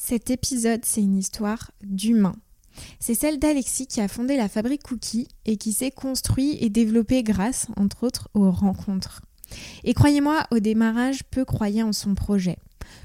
Cet épisode, c'est une histoire d'humain. C'est celle d'Alexis qui a fondé la fabrique Cookie et qui s'est construit et développé grâce, entre autres, aux rencontres. Et croyez-moi, au démarrage, peu croyaient en son projet.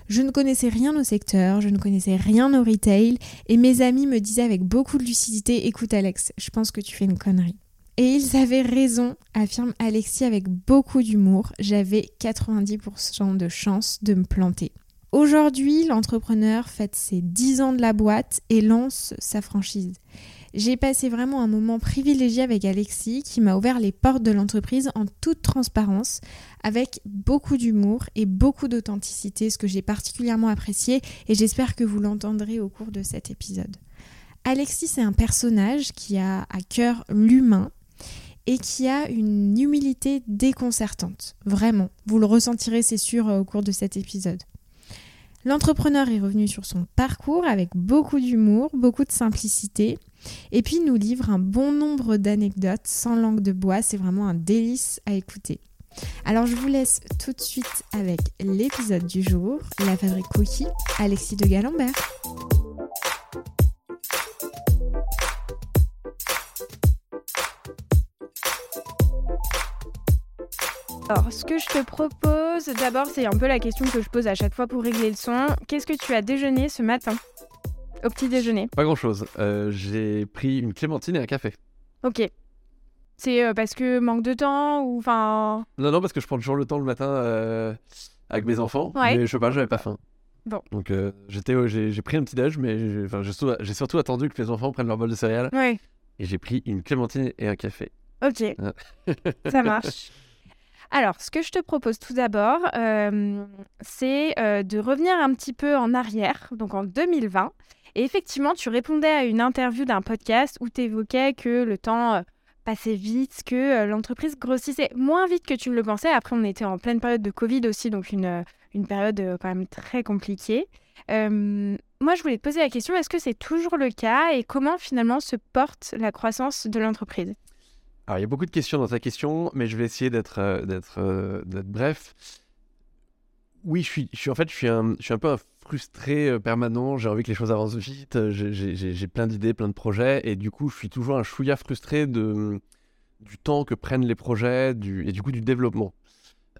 Je ne connaissais rien au secteur, je ne connaissais rien au retail, et mes amis me disaient avec beaucoup de lucidité Écoute, Alex, je pense que tu fais une connerie. Et ils avaient raison, affirme Alexis avec beaucoup d'humour. J'avais 90% de chance de me planter. Aujourd'hui, l'entrepreneur fête ses 10 ans de la boîte et lance sa franchise. J'ai passé vraiment un moment privilégié avec Alexis qui m'a ouvert les portes de l'entreprise en toute transparence, avec beaucoup d'humour et beaucoup d'authenticité, ce que j'ai particulièrement apprécié et j'espère que vous l'entendrez au cours de cet épisode. Alexis, c'est un personnage qui a à cœur l'humain et qui a une humilité déconcertante. Vraiment, vous le ressentirez, c'est sûr, au cours de cet épisode. L'entrepreneur est revenu sur son parcours avec beaucoup d'humour, beaucoup de simplicité, et puis nous livre un bon nombre d'anecdotes sans langue de bois. C'est vraiment un délice à écouter. Alors je vous laisse tout de suite avec l'épisode du jour, la fabrique Cookie, Alexis de Galambert. Alors, ce que je te propose, d'abord, c'est un peu la question que je pose à chaque fois pour régler le son. Qu'est-ce que tu as déjeuné ce matin Au petit déjeuner? Pas grand-chose. Euh, j'ai pris une clémentine et un café. Ok. C'est euh, parce que manque de temps ou enfin. Non, non, parce que je prends toujours le temps le matin euh, avec mes enfants. Mais je sais pas, j'avais pas faim. Bon. Donc j'étais, j'ai pris un petit déj, mais j'ai surtout attendu que mes enfants prennent leur bol de céréales. Ouais. Et j'ai pris une clémentine et un café. Ok. Ça marche. Alors, ce que je te propose tout d'abord, euh, c'est euh, de revenir un petit peu en arrière, donc en 2020. Et effectivement, tu répondais à une interview d'un podcast où tu évoquais que le temps euh, passait vite, que l'entreprise grossissait moins vite que tu le pensais. Après, on était en pleine période de Covid aussi, donc une, une période quand même très compliquée. moi, je voulais te poser la question, est-ce que c'est toujours le cas et comment finalement se porte la croissance de l'entreprise? Alors, il y a beaucoup de questions dans ta question, mais je vais essayer d'être euh, euh, bref. Oui, je suis, en fait, je suis, un, peu un frustré euh, permanent. J'ai envie que les choses avancent vite. J'ai plein d'idées, plein de projets. Et du coup, je suis toujours un chouïa frustré du temps que prennent les projets et du développement.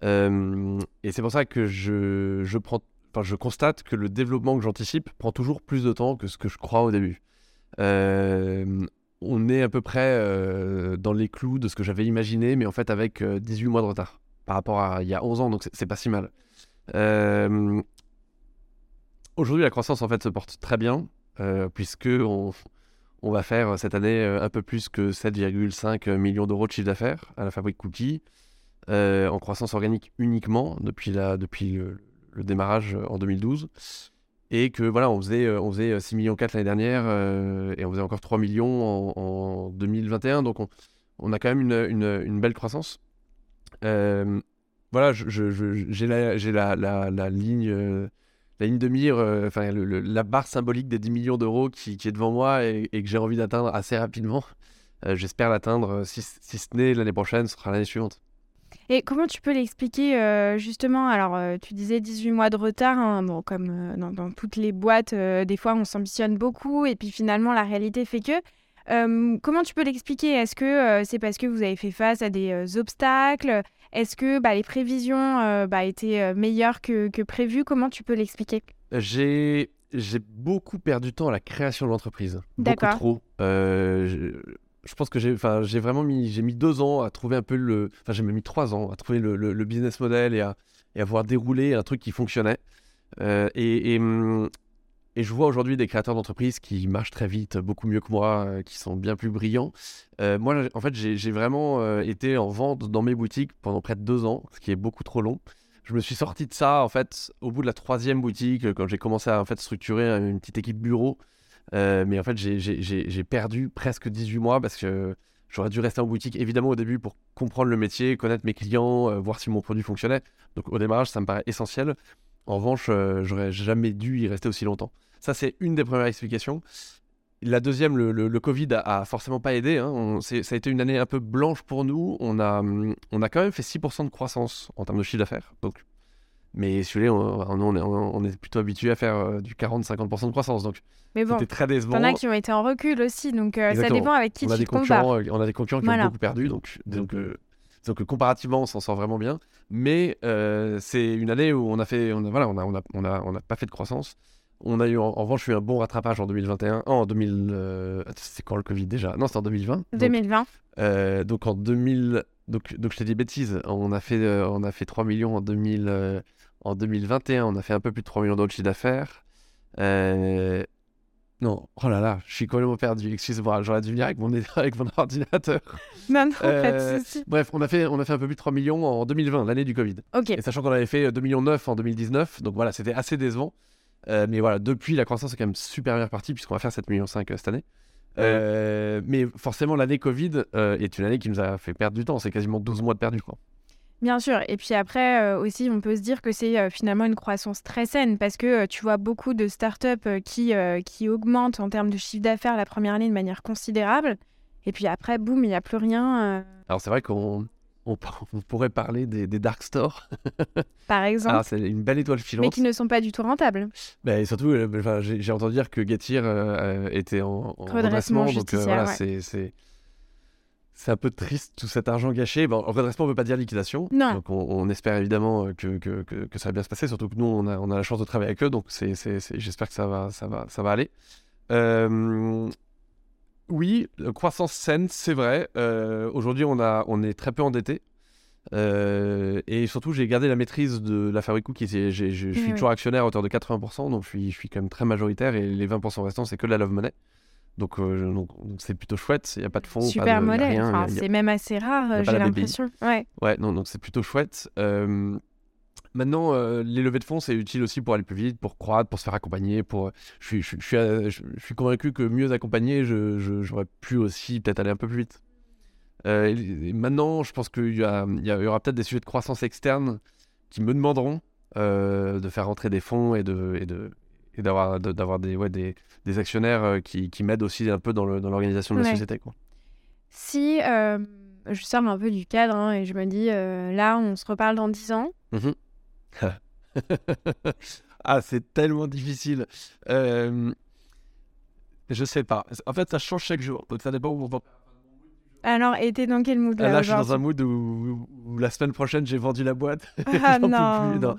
et c'est pour ça que je, constate que le développement que j'anticipe prend toujours plus de temps que ce que je crois au début. On est à peu près euh, dans les clous de ce que j'avais imaginé, mais en fait avec 18 euh, mois de retard par rapport à il y a 11 ans, donc c'est pas si mal. Euh, aujourd'hui, la croissance en fait se porte très bien, puisque on, va faire cette année un peu plus que 7,5 millions d'euros de chiffre d'affaires à la fabrique Cookie, en croissance organique uniquement depuis, le démarrage en 2012 et que voilà, on faisait, euh, on faisait 6 euh, millions 4 l'année dernière euh, et on faisait encore 3 millions en, 2021. Donc on, a quand même une, belle croissance. voilà, j'ai la, ligne, la ligne de mire, enfin la barre symbolique des 10 millions d'euros qui, est devant moi et, que j'ai envie d'atteindre assez rapidement. J'espère l'atteindre, si ce n'est l'année prochaine, ce sera l'année suivante. Et comment tu peux l'expliquer euh, justement? Alors, euh, tu disais 18 mois de retard. Hein, bon, comme euh, dans, toutes les boîtes, des fois on s'ambitionne beaucoup et puis finalement la réalité fait que. comment tu peux l'expliquer? Est-ce que c'est parce que vous avez fait face à des obstacles? Est-ce que bah, les prévisions bah, étaient meilleures que, que prévu Comment tu peux l'expliquer? J'ai j'ai beaucoup perdu de temps à la création de l'entreprise. Beaucoup trop je pense que j'ai, j'ai vraiment mis, j'ai deux ans à trouver un peu le, enfin, j'ai mis trois ans à trouver le, business model et à, et à voir dérouler un truc qui fonctionnait. Euh, et, et, je vois aujourd'hui des créateurs d'entreprises qui marchent très vite, beaucoup mieux que moi, euh, qui sont bien plus brillants. Euh, moi, en fait, j'ai, vraiment été en vente dans mes boutiques pendant près de deux ans, ce qui est beaucoup trop long. Je me suis sorti de ça, en fait, au bout de la troisième boutique, quand j'ai commencé à en fait, structurer une petite équipe bureau. Euh, mais en fait, j'ai perdu presque 18 mois parce que j'aurais dû rester en boutique, évidemment, au début pour comprendre le métier, connaître mes clients, euh, voir si mon produit fonctionnait. Donc, au démarrage, ça me paraît essentiel. En revanche, euh, j'aurais jamais dû y rester aussi longtemps. Ça, c'est une des premières explications. La deuxième, le, Covid a, forcément pas aidé. Hein. ça a été une année un peu blanche pour nous. On a, on a quand même fait 6% de croissance en termes de chiffre d'affaires. Donc, Mais si vous voulez, on, on, est, on est plutôt habitué à faire euh, du 40-50% de croissance. Donc, mais bon, c'était très décevant. T'en as qui ont été en recul aussi, donc euh, ça dépend avec qui on a tu des compares. euh, On a des concurrents qui ont beaucoup perdu, donc, donc, donc comparativement, on s'en sort vraiment bien. Mais c'est une année où on a fait, on a, voilà, on a, on a, on a, on a pas fait de croissance. On a eu en, revanche eu un bon rattrapage en 2021. en 2000, c'est quand le Covid déjà? Non, c'était en 2020. 2020. Donc, donc en 2000, donc, donc je t'ai dit bêtises. On a fait, on a fait 3 millions en 2000. En 2021, on a fait un peu plus de 3 millions d'euros de chiffre d'affaires. Euh, non, oh là là, je suis complètement perdu. Excuse-moi, j'aurais dû venir avec mon, avec mon ordinateur. Non, non, pas de euh, souci. Bref, on a, fait, on a fait un peu plus de 3 millions en 2020, l'année du Covid. Ok. Et sachant qu'on avait fait 2 millions 9 en 2019, donc voilà, c'était assez décevant. Euh, mais voilà, depuis, la croissance est quand même super bien partie, puisqu'on va faire 7 millions 5 cette année. mais forcément, l'année Covid est une année qui nous a fait perdre du temps. C'est quasiment 12 mois de perdu, quoi. Bien sûr. Et puis après euh, aussi, on peut se dire que c'est euh, finalement une croissance très saine parce que euh, tu vois beaucoup de startups qui, qui augmentent en termes de chiffre d'affaires la première année de manière considérable. Et puis après, boum, il n'y a plus rien. Alors c'est vrai qu'on on, pourrait parler des, dark stores. Par exemple. c'est une belle étoile filante. Mais qui ne sont pas du tout rentables. Et surtout, j'ai entendu dire que Getir était en, en redressement. donc voilà, c'est c'est un peu triste tout cet argent gâché. Bon, en redressement, on ne veut pas dire liquidation. Non. Donc on, espère évidemment euh, que, que, que, ça va bien se passer, surtout que nous, on a, on a la chance de travailler avec eux, donc c'est, j'espère que ça va, ça va, ça va aller. Euh, oui, croissance saine, c'est vrai. Euh, aujourd'hui, on, a, on est très peu endetté. et surtout, j'ai gardé la maîtrise de la fabrique qui Je suis toujours actionnaire à hauteur de 80%, donc je suis, je suis quand même très majoritaire. Et les 20% restants, c'est que de la love money. Euh, donc, c'est plutôt chouette. Il n'y a pas de fonds. Super modèle. c'est même assez rare, j'ai l'impression. Ouais. Ouais, non, donc c'est plutôt chouette. Euh, maintenant, euh, les levées de fonds, c'est utile aussi pour aller plus vite, pour croître, pour se faire accompagner. Pour... Je, suis, je, suis, je, suis convaincu que mieux accompagné, j'aurais pu aussi peut-être aller un peu plus vite. maintenant, je pense qu'il y, y, y, aura peut-être des sujets de croissance externe qui me demanderont de faire rentrer des fonds et de, et de, et d'avoir d'avoir des, ouais, des, des actionnaires euh, qui, qui m'aident aussi un peu dans l'organisation dans de la société. Quoi. Si euh, je sors un peu du cadre hein, et je me dis, euh, là, on se reparle dans 10 ans. Mmh ah, c'est tellement difficile. Euh, je sais pas. En fait, ça change chaque jour. Donc, ça dépend où on va. Alors, et t'es dans quel mood là Là, je suis dans un mood où, la semaine prochaine, j'ai vendu la boîte. Ah non. Plus, non.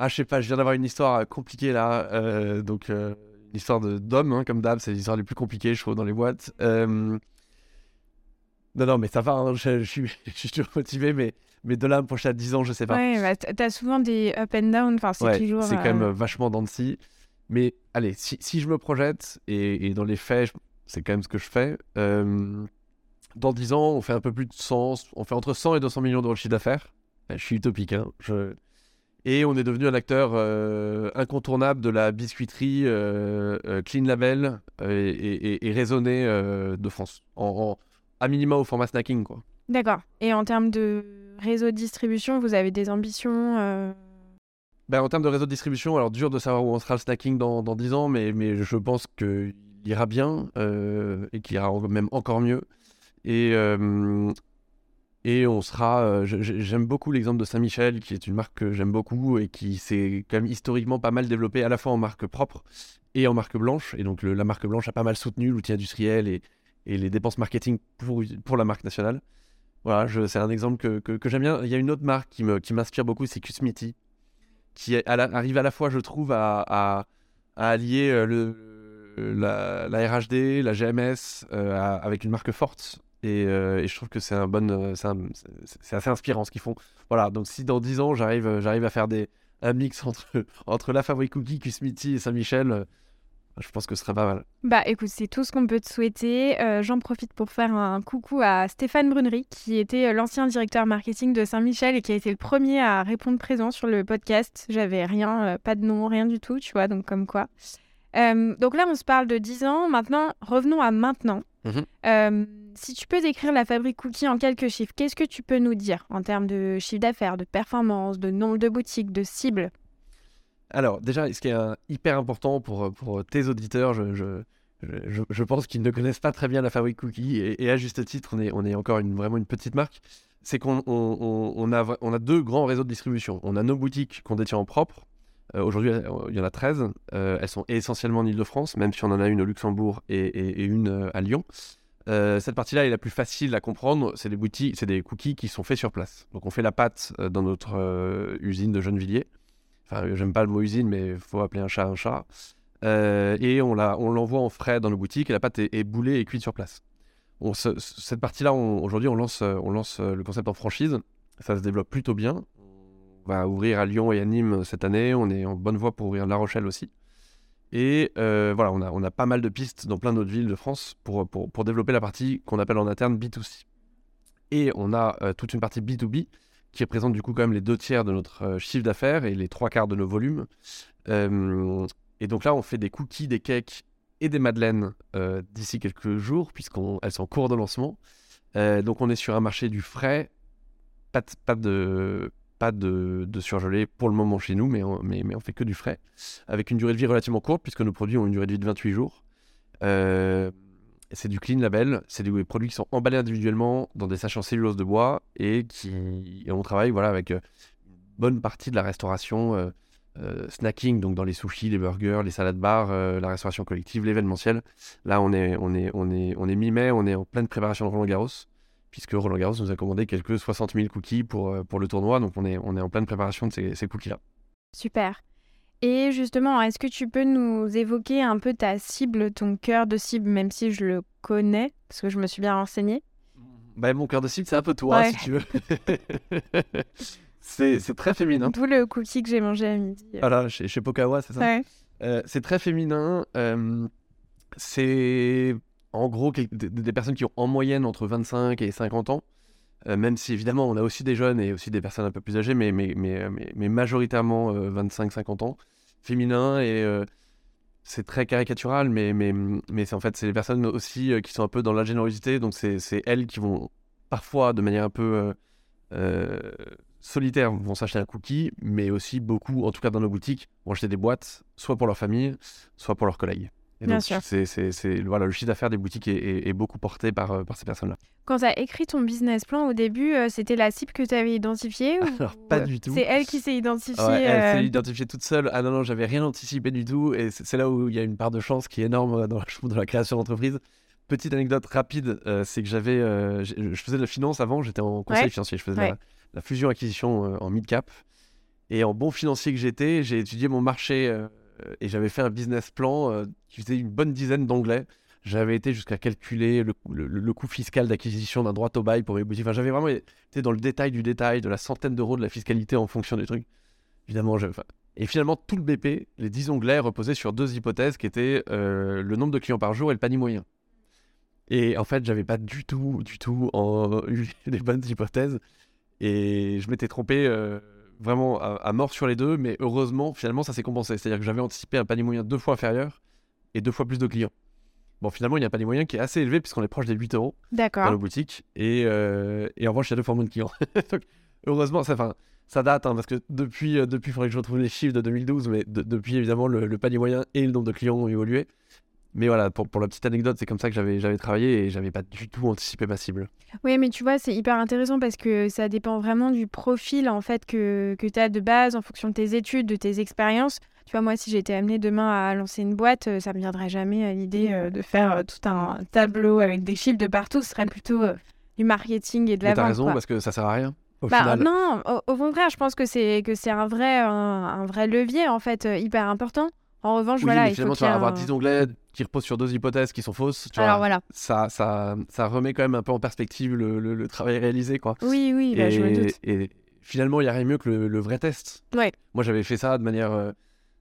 Ah, je sais pas, je viens d'avoir une histoire euh, compliquée là. Euh, donc, euh, une histoire d'homme, hein, comme d'hab, c'est l'histoire les plus compliquées, je trouve, dans les boîtes. Non, non, mais ça va, hein, je, suis, je, suis toujours motivé, mais, mais de là à 10 ans, je sais pas. Ouais, bah, t'as souvent des up and down, enfin, c'est toujours. C'est quand même vachement dans Mais allez, si, si, je me projette, et, et dans les faits, c'est quand même ce que je fais. dans 10 ans, on fait un peu plus de 100, on fait entre 100 et 200 millions d'euros de chiffre d'affaires. Je suis utopique, hein. Je, et on est devenu un acteur euh, incontournable de la biscuiterie euh, euh, clean label et, et, raisonnée de France. En, à minima au format snacking, quoi. D'accord. Et en termes de réseau de distribution, vous avez des ambitions ben, En termes de réseau de distribution, alors dur de savoir où on sera le snacking dans, dans 10 ans, mais, mais je pense qu'il ira bien et qu'il ira même encore mieux. Et, et on sera. Euh, j'aime beaucoup l'exemple de Saint-Michel, qui est une marque que j'aime beaucoup et qui s'est quand même historiquement pas mal développée à la fois en marque propre et en marque blanche. Et donc la marque blanche a pas mal soutenu l'outil industriel et, les dépenses marketing pour, la marque nationale. Voilà, c'est un exemple que, j'aime bien. Il y a une autre marque qui m'inspire beaucoup, c'est Cusmiti, qui arrive à la fois, je trouve, à, allier euh, la, RHD, la GMS euh, avec une marque forte euh, et, je trouve que c'est un bon, euh, c'est assez inspirant ce qu'ils font. Voilà, donc si dans 10 ans j'arrive, euh, j'arrive à faire des, un mix entre, entre La Fabrique Cookie, Kusmiti et Saint-Michel, je pense que ce serait pas mal. Bah écoute, c'est tout ce qu'on peut te souhaiter. J'en profite pour faire un coucou à Stéphane Brunery, qui était l'ancien directeur marketing de Saint-Michel et qui a été le premier à répondre présent sur le podcast. J'avais rien, pas de nom, rien du tout, tu vois, donc comme quoi. donc là, on se parle de 10 ans. Maintenant, revenons à maintenant. Mmh si tu peux décrire la fabrique Cookie en quelques chiffres, qu'est-ce que tu peux nous dire en termes de chiffre d'affaires, de performance, de nombre de boutiques, de cibles? Alors, déjà, ce qui est hyper important pour, pour tes auditeurs, je, je, pense qu'ils ne connaissent pas très bien la fabrique cookie et, à juste titre, on est, on est encore vraiment une petite marque. C'est qu'on on, a, on a deux grands réseaux de distribution. On a nos boutiques qu'on détient en propre. Euh, aujourd'hui, il y en a 13. Euh, elles sont essentiellement en Ile-de-France, même si on en a une au Luxembourg et, une euh, à Lyon. Cette partie-là est la plus facile à comprendre. C'est des c'est des cookies qui sont faits sur place. Donc on fait la pâte dans notre usine de Gennevilliers. Enfin, j'aime pas le mot usine, mais faut appeler un chat un chat. Euh, et on l'envoie en frais dans nos boutiques et la pâte est, boulée et cuite sur place. cette partie-là, aujourd'hui, on lance, on lance le concept en franchise. Ça se développe plutôt bien. On va ouvrir à Lyon et à Nîmes cette année. On est en bonne voie pour ouvrir La Rochelle aussi. Et euh, voilà, on a, on a pas mal de pistes dans plein d'autres villes de France pour, pour, pour développer la partie qu'on appelle en interne B2C. Et on a euh, toute une partie B2B qui représente du coup quand même les deux tiers de notre chiffre d'affaires et les trois quarts de nos volumes. Et donc là, on fait des cookies, des cakes et des madeleines euh, d'ici quelques jours, puisqu'elles sont en cours de lancement. Euh, donc on est sur un marché du frais, pas de, pas de, pas de, surgelé pour le moment chez nous, mais on, mais, fait que du frais, avec une durée de vie relativement courte, puisque nos produits ont une durée de vie de 28 jours. Euh, c'est du clean label, c'est des produits qui sont emballés individuellement dans des sachets en cellulose de bois et qui et on travaille voilà avec une bonne partie de la restauration euh, snacking, donc dans les sushis, les burgers, les salades bars, euh, la restauration collective, l'événementiel. Là, on est mi-mai, on est en pleine préparation de Roland Garros, puisque Roland Garros nous a commandé quelques 60 000 cookies pour, euh, pour le tournoi, donc on est, on est en pleine préparation de ces, ces cookies-là. Super. Et justement, est-ce que tu peux nous évoquer un peu ta cible, ton cœur de cible, même si je le connais, parce que je me suis bien renseignée? Bah, Mon cœur de cible, c'est un peu toi, si tu veux. C'est très féminin. D'où le cookie que j'ai mangé à midi. Voilà, chez, chez Pokawa, c'est ça? Euh, C'est très féminin. Euh, c'est en gros des, personnes qui ont en moyenne entre 25 et 50 ans. Euh, même si évidemment on a aussi des jeunes et aussi des personnes un peu plus âgées, mais, mais, majoritairement 25-50 ans. Féminin et c'est très caricatural, mais, mais en fait c'est les personnes aussi qui sont un peu dans la générosité. Donc c'est elles qui vont parfois de manière un peu solitaires vont s'acheter un cookie, mais aussi beaucoup, en tout cas dans nos boutiques, vont acheter des boîtes, soit pour leur famille, soit pour leurs collègues. Et Bien donc, sûr. Voilà, le chiffre d'affaires des boutiques est, beaucoup porté par, euh, par ces personnes-là. Quand tu as écrit ton business plan au début, euh, c'était la cible que tu avais identifiée Alors, pas du tout. C'est elle qui s'est identifiée Elle s'est euh, identifiée toute seule. Ah non, non, j'avais rien anticipé du tout. Et c'est, là où il y a une part de chance qui est énorme dans la, dans la création d'entreprise. Petite anecdote rapide, c'est que j'avais, je faisais de la finance avant, j'étais en conseil financier, je faisais la fusion-acquisition euh, en mid-cap. Et en bon financier que j'étais, j'ai étudié mon marché euh, et j'avais fait un business plan euh, qui faisait une bonne dizaine d'anglais. J'avais été jusqu'à calculer le, coût fiscal d'acquisition d'un droit au bail pour mes boutiques. Enfin, j'avais vraiment été dans le détail du détail, de la centaine d'euros de la fiscalité en fonction des trucs. Évidemment, je... et finalement, tout le BP, les 10 onglets, reposaient sur deux hypothèses qui étaient le nombre de clients par jour et le panier moyen. Et en fait, j'avais pas du tout, du tout eu les bonnes hypothèses. Et je m'étais trompé euh, vraiment à, mort sur les deux, mais heureusement, finalement, ça s'est compensé. C'est-à-dire que j'avais anticipé un panier moyen deux fois inférieur et deux fois plus de clients. Bon, finalement, il y a un panier moyen qui est assez élevé puisqu'on est proche des 8 euros dans nos boutiques. Et, euh, et en revanche, il y a deux fois moins de clients. Donc, heureusement, ça, ça date, hein, parce que depuis, euh, depuis, il faudrait que je retrouve les chiffres de 2012, mais depuis, évidemment, le, le, panier moyen et le nombre de clients ont évolué. Mais voilà, pour, pour la petite anecdote, c'est comme ça que j'avais, j'avais travaillé et j'avais pas du tout anticipé ma cible. Oui, mais tu vois, c'est hyper intéressant parce que ça dépend vraiment du profil en fait que, que tu as de base en fonction de tes études, de tes expériences. Tu vois, moi, si j'étais amenée demain à lancer une boîte, euh, ça me viendrait jamais à l'idée euh, de faire euh, tout un tableau avec des chiffres de partout. Ce serait plutôt du marketing et de la vente. T'as raison, parce que ça sert à rien. Au bah, final. Non, au, contraire, je pense que c'est que c'est un vrai un, un, vrai levier en fait hyper important. En revanche, voilà, il finalement, tu vas avoir 10 onglets qui reposent sur deux hypothèses qui sont fausses. Tu Alors voilà. Ça, ça, ça remet quand même un peu en perspective le, le, travail réalisé. Quoi. Oui, oui, bah, je me doute. Et finalement, il n'y a rien mieux que le, vrai test. Ouais. Moi, j'avais fait ça de manière euh,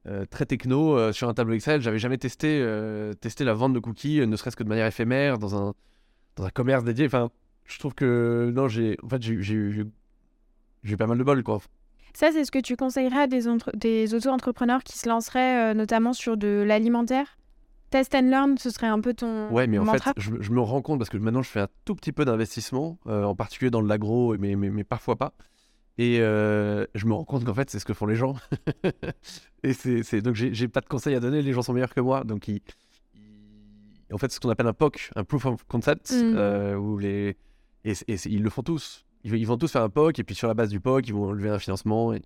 euh, très techno euh, sur un tableau Excel. J'avais jamais testé, testé la vente de cookies, ne serait-ce que de manière éphémère, dans un, dans un commerce dédié. Enfin, je trouve que non, j'ai en fait, j'ai eu pas mal de bol. Quoi. Ça, c'est ce que tu conseillerais à des, des auto-entrepreneurs qui se lanceraient euh, notamment sur de l'alimentaire? Test and learn, ce serait un peu ton. Ouais, mais en fait, je, me rends compte parce que maintenant je fais un tout petit peu d'investissement, euh, en particulier dans l'agro, mais, mais, mais, parfois pas. Et euh, je me rends compte qu'en fait, c'est ce que font les gens. et c'est donc, j'ai pas de conseils à donner, les gens sont meilleurs que moi. Donc, ils, en fait, c'est ce qu'on appelle un POC, un Proof of Concept, Mm. euh, où les... et, ils le font tous. Ils, ils vont tous faire un POC, et puis sur la base du POC, ils vont lever un financement. Et...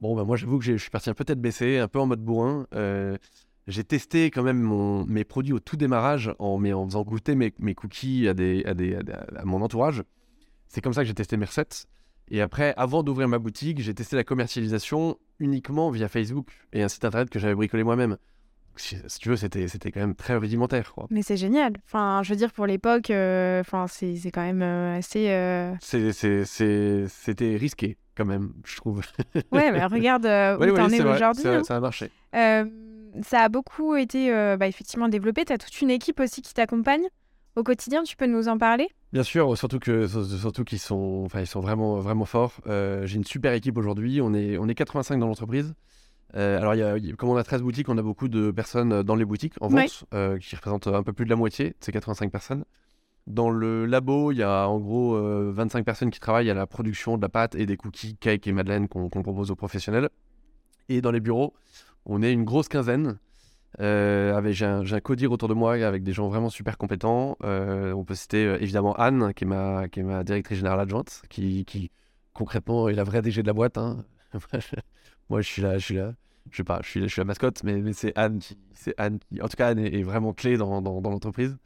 Bon, bah, moi, j'avoue que je suis parti un peu tête baissée, un peu en mode bourrin. Euh, j'ai testé quand même mon- mes produits au tout démarrage en, mais en faisant goûter mes, mes cookies à, des, à, des, à, des- à mon entourage. C'est comme ça que j'ai testé mes recettes. Et après, avant d'ouvrir ma boutique, j'ai testé la commercialisation uniquement via Facebook et un site internet que j'avais bricolé moi-même. Si, si tu veux, c'était c'était quand même très rudimentaire. quoi. Mais c'est génial. Enfin, je veux dire, pour l'époque, euh, enfin, c'est c'est quand même euh, assez. euh, C'est- c'est- c'est- C'était risqué quand même, je trouve. Ouais, mais regarde où oui, t'en es aujourd'hui. ça, hein. ça a marché. Euh, ça a beaucoup été euh, bah, effectivement développé. Tu as toute une équipe aussi qui t'accompagne au quotidien. Tu peux nous en parler? Bien sûr, surtout que surtout qu'ils sont, enfin, ils sont vraiment vraiment forts. Euh, J'ai une super équipe aujourd'hui. On est on est 85 dans l'entreprise. Euh, alors, y a- y comme on a 13 boutiques, on a beaucoup de personnes dans les boutiques en vente, qui représentent un peu plus de la moitié de ces 85 personnes. Dans le labo, il y a en gros euh, 25 personnes qui travaillent à la production de la pâte et des cookies, cakes et madeleines qu'on qu'on propose aux professionnels. Et dans les bureaux, on est une grosse quinzaine. Euh, j'ai, un, un codir autour de moi avec des gens vraiment super compétents. Euh, on peut citer euh, évidemment Anne, qui est, ma, directrice générale adjointe, qui, concrètement est la vraie DG de la boîte. hein. Moi, je suis là, je suis là. Je sais pas, je suis, la mascotte, mais, c'est Anne qui, Anne qui, en tout cas, Anne est, vraiment clé dans l'entreprise.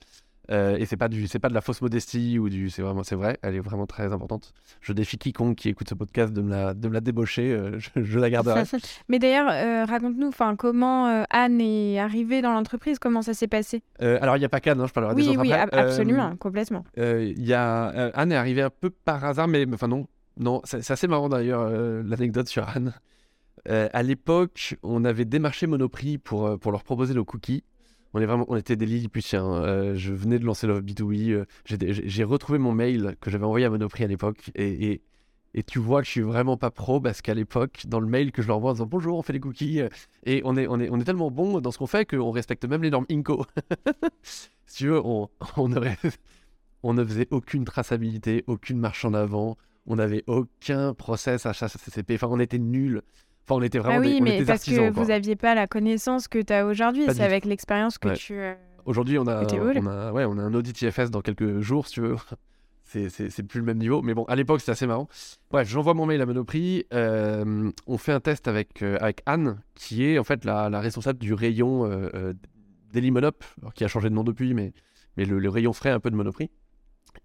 Euh, et c'est pas du, c'est pas de la fausse modestie ou du, c'est vraiment, c'est vrai, elle est vraiment très importante. Je défie quiconque qui écoute ce podcast de me la, de me la débaucher, euh, je, je la garderai. Mais d'ailleurs, euh, raconte-nous enfin, comment euh, Anne est arrivée dans l'entreprise, comment ça s'est passé? Alors, il n'y a pas qu'Anne, hein, je parlerai des Oui, autres oui, après. ab- absolument, complètement. Il y a Anne est arrivée un peu par hasard, mais enfin non, non, c'est assez marrant d'ailleurs l'anecdote sur Anne. À l'époque, on avait démarché Monoprix pour, pour leur proposer nos cookies. On, était des Lilliputiens. Euh, je venais de lancer Love B2B. euh, j'ai retrouvé mon mail que j'avais envoyé à Monoprix à l'époque. Et, tu vois que je suis vraiment pas pro parce qu'à l'époque, dans le mail que je leur envoie en disant bonjour, on fait des cookies. euh, Et on est, tellement bon dans ce qu'on fait qu'on respecte même les normes INCO. si tu veux, on, ne faisait aucune traçabilité, aucune marche en avant. On n'avait aucun process HACCP. Enfin, on était nuls. Enfin, on était vraiment Ah oui, des, on mais était parce que artisans. quoi. vous n'aviez pas la connaissance que tu as aujourd'hui. C'est avec l'expérience que Ouais. tu. euh, Aujourd'hui, on a, Que on, ouais, on a un audit IFS dans quelques jours, si tu veux. C'est, plus le même niveau. Mais bon, à l'époque, c'était assez marrant. Bref, j'envoie mon mail à Monoprix. euh, on fait un test avec, euh, avec Anne, qui est en fait la, la responsable du rayon euh, euh, Daily Monop, qui a changé de nom depuis, mais, mais le, le rayon frais un peu de Monoprix.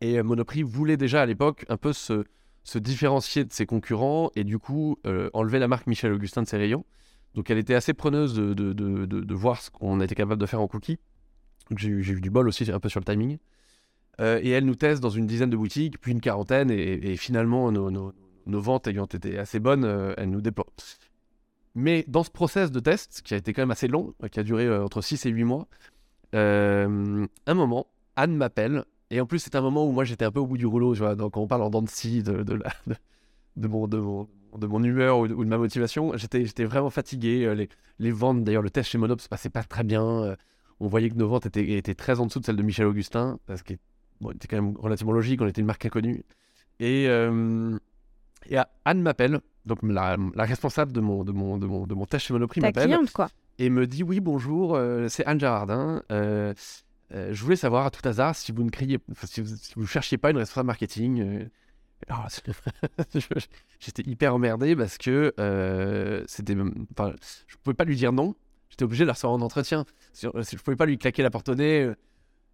Et Monoprix voulait déjà à l'époque un peu se, se différencier de ses concurrents et du coup euh, enlever la marque Michel Augustin de ses rayons. Donc elle était assez preneuse de, de, de, voir ce qu'on était capable de faire en cookies. Donc j'ai eu, du bol aussi un peu sur le timing. Euh, et elle nous teste dans une dizaine de boutiques, puis une quarantaine, et, finalement nos, nos- ventes ayant été assez bonnes, euh, elle nous déploie. Mais dans ce process de test, qui a été quand même assez long, qui a duré entre 6 et 8 mois, un moment, Anne m'appelle, et en plus c'est un moment où moi j'étais un peu au bout du rouleau, tu vois, donc quand on parle en dents de scie de, de, la- de- de mon, de, mon, de mon humeur ou de, ou de ma motivation, j'étais j'étais vraiment fatigué, euh, les, les ventes, d'ailleurs le test chez Monop se passait pas très bien, euh, on voyait que nos ventes étaient, étaient très en dessous de celles de Michel Augustin, parce que bon, c'était quand même relativement logique, on était une marque inconnue. Et, euh, et Anne m'appelle, donc la, la responsable de mon, de, mon, de, mon, de mon test chez Monoprix Ta m'appelle cliente, quoi. et me dit oui bonjour, euh, c'est Anne Girardin. euh, euh, je voulais savoir à tout hasard si vous ne criez, si vous, cherchiez pas une responsable marketing. euh. Je- J'étais hyper emmerdé parce que euh, c'était, je pouvais pas lui dire non. J'étais obligé de la recevoir en entretien. Si- Je pouvais pas lui claquer la porte au nez, euh,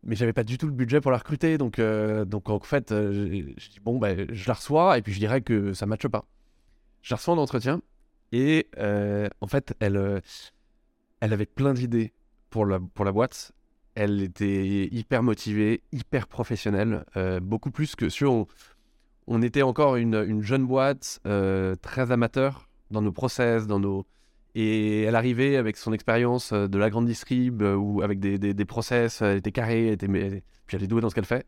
mais j'avais pas du tout le budget pour la recruter. Donc, euh, donc en fait, euh, dit bon, ben, je la reçois et puis je dirais que ça matche pas. Je la reçois en entretien et euh, en fait, elle, euh, elle avait plein d'idées pour la, pour la boîte. Elle était hyper motivée, hyper professionnelle, euh, beaucoup plus que sur. On, on était encore une, une jeune boîte, euh, très amateur dans nos process, dans nos. Et elle arrivait avec son expérience euh, de la grande distrib, ou avec des, des, des process, elle était carrée, elle était, mais- puis elle est douée dans ce qu'elle fait.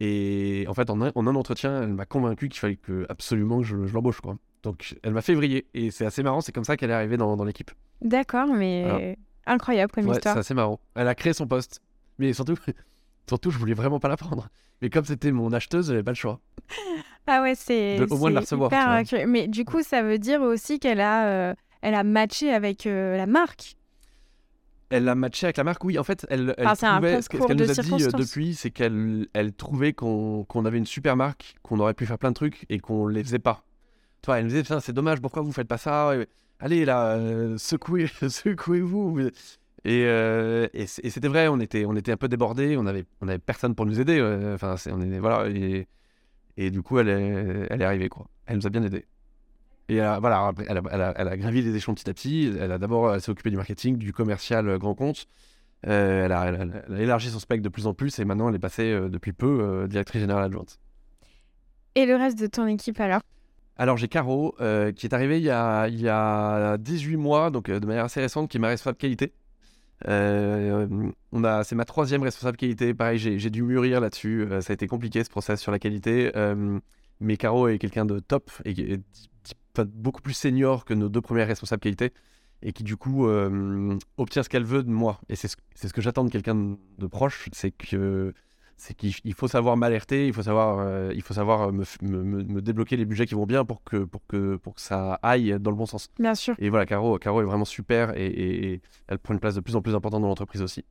Et en fait, en un, en un entretien, elle m'a convaincu qu'il fallait que, absolument que je, je l'embauche. Quoi. Donc elle m'a fait vriller. Et c'est assez marrant, c'est comme ça qu'elle est arrivée dans, dans l'équipe. D'accord, mais Voilà. Incroyable comme Ouais, c'est histoire. assez marrant. Elle a créé son poste. Mais surtout, surtout, je voulais vraiment pas la prendre. Mais comme c'était mon acheteuse, j'avais pas le choix. Ah ouais, c'est. Au moins de la c'est recevoir, hyper. Mais du coup, ça veut dire aussi qu'elle a, euh, elle a matché avec euh, la marque. Elle a matché avec la marque, oui. En fait, elle, elle Enfin, c'est trouvait, ce qu'elle nous a dit euh, depuis, c'est qu'elle elle trouvait qu'on qu'on avait une super marque, qu'on aurait pu faire plein de trucs et qu'on les faisait pas. Tu vois, elle nous disait, c'est dommage, pourquoi vous faites pas ça? Allez là, euh, secouez, secouez-vous. Et, euh, et c'était vrai, on était, on était un peu débordés, on avait, on avait personne pour nous aider. euh, Enfin, c'est- on est, voilà. Et, et du coup, elle est, elle est arrivée, quoi. Elle nous a bien aidés. Et elle a- voilà, elle a, elle a- elle a gravi les échelons petit à petit. Elle a d'abord, s'est occupée du marketing, du commercial grand compte. Elle, a, élargi son spectre de plus en plus et maintenant elle est passée depuis peu directrice générale adjointe. Et le reste de ton équipe alors? Alors j'ai Caro euh, qui est arrivée il y a, il y a 18 mois, donc euh, de manière assez récente, qui est ma responsable qualité. Euh, on a, c'est ma troisième responsable qualité. Pareil, j'ai, dû mûrir là-dessus. Ça a été compliqué ce process sur la qualité. Mais Caro est quelqu'un de top et beaucoup plus senior que nos deux premières responsables qualité et qui du coup obtient ce qu'elle veut de moi. Et c'est ce, ce que j'attends de quelqu'un de proche, c'est que c'est qu'il il faut savoir m'alerter, il faut savoir, euh, il faut savoir euh, me, débloquer les budgets qui vont bien pour que, pour que, pour que ça aille dans le bon sens. Bien sûr. Et voilà, Caro, Caro est vraiment super et, et- et elle prend une place de plus en plus importante dans l'entreprise aussi.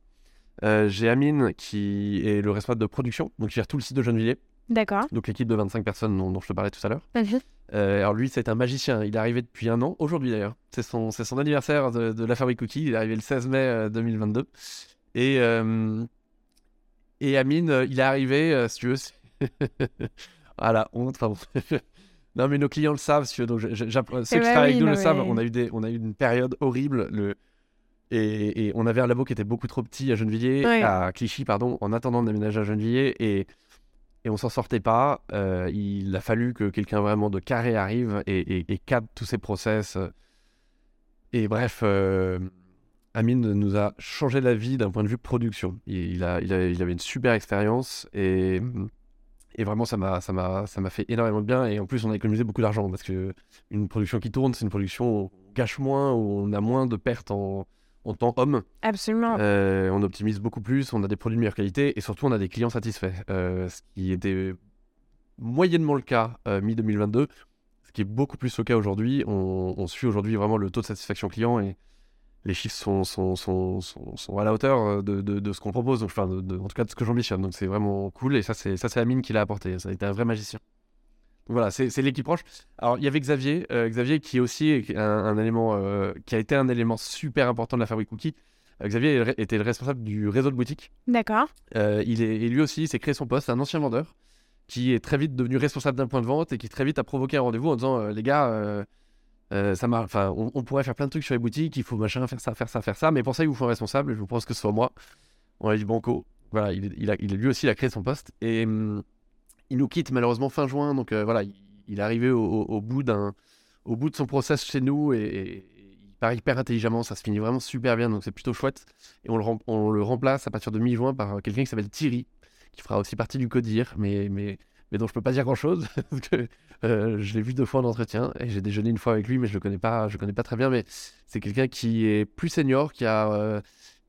Euh, J'ai Amine qui est le responsable de production, donc qui gère tout le site de Gennevilliers, D'accord. donc l'équipe de 25 personnes dont, dont je te parlais tout à l'heure. Euh, alors lui, c'est un magicien. Il est arrivé depuis un an, aujourd'hui d'ailleurs. C'est son, son anniversaire de, de la fabrique Cookie. Il est arrivé le 16 mai euh, 2022. Et, euh, et Amine, euh, il est arrivé, euh, si tu veux. ah la honte, enfin bon. non, mais nos clients le savent, si tu veux. Donc je- je- j'app- ceux qui travaillent avec nous le savent. On a, eu des, on a eu une période horrible. Le... Et, et on avait un labo qui était beaucoup trop petit à Gennevilliers, Ouais. à Clichy, pardon, en attendant de déménager à Gennevilliers. Et, et on s'en sortait pas. Euh, il a fallu que quelqu'un vraiment de carré arrive et, et- et cadre tous ces process. Et bref, euh, Amine nous a changé la vie d'un point de vue production. Il, a, il, a- il avait une super expérience et, et vraiment ça m'a, ça, m'a, ça m'a fait énormément de bien. Et en plus, on a économisé beaucoup d'argent parce que une production qui tourne, c'est une production où on gâche moins, où on a moins de pertes en, en temps homme. Absolument. Euh, on optimise beaucoup plus, on a des produits de meilleure qualité et surtout on a des clients satisfaits. Euh, ce qui était moyennement le cas euh, mi-2022, ce qui est beaucoup plus le cas aujourd'hui. On, on suit aujourd'hui vraiment le taux de satisfaction client et les chiffres sont, sont, sont, sont, sont à la hauteur euh, de, de, de ce qu'on propose, donc, enfin, de- de- en tout cas de ce que j'ambitionne. Donc c'est vraiment cool et ça c'est, ça, c'est Amine qui l'a apporté. Ça a été un vrai magicien. Donc voilà, c'est, c'est l'équipe proche. Alors il y avait Xavier, euh, Xavier qui est aussi un, un élément, euh, qui a été un élément super important de la fabrique Cookie. Euh, Xavier était le responsable du réseau de boutique. D'accord. Il est, et lui aussi, il s'est créé son poste, c'est un ancien vendeur qui est très vite devenu responsable d'un point de vente et qui très vite a provoqué un rendez-vous en disant les gars, euh, euh, enfin, on, pourrait faire plein de trucs sur les boutiques, il faut machin, faire ça, faire ça, faire ça, mais pour ça il vous faut un responsable. Je pense que ce soit moi. On a dit banco. Voilà, il, il a, lui aussi, il a créé son poste et hum, il nous quitte malheureusement fin juin. Donc euh, voilà, il, est arrivé au, bout d'un, au bout de son process chez nous et, il part hyper intelligemment. Ça se finit vraiment super bien, donc c'est plutôt chouette. Et on le, remplace à partir de mi-juin par quelqu'un qui s'appelle Thierry, qui fera aussi partie du CODIR, mais, mais dont je peux pas dire grand-chose, parce que euh, je l'ai vu deux fois en entretien, et j'ai déjeuné une fois avec lui, mais je le connais pas, je le connais pas très bien, mais c'est quelqu'un qui est plus senior, qui a... euh,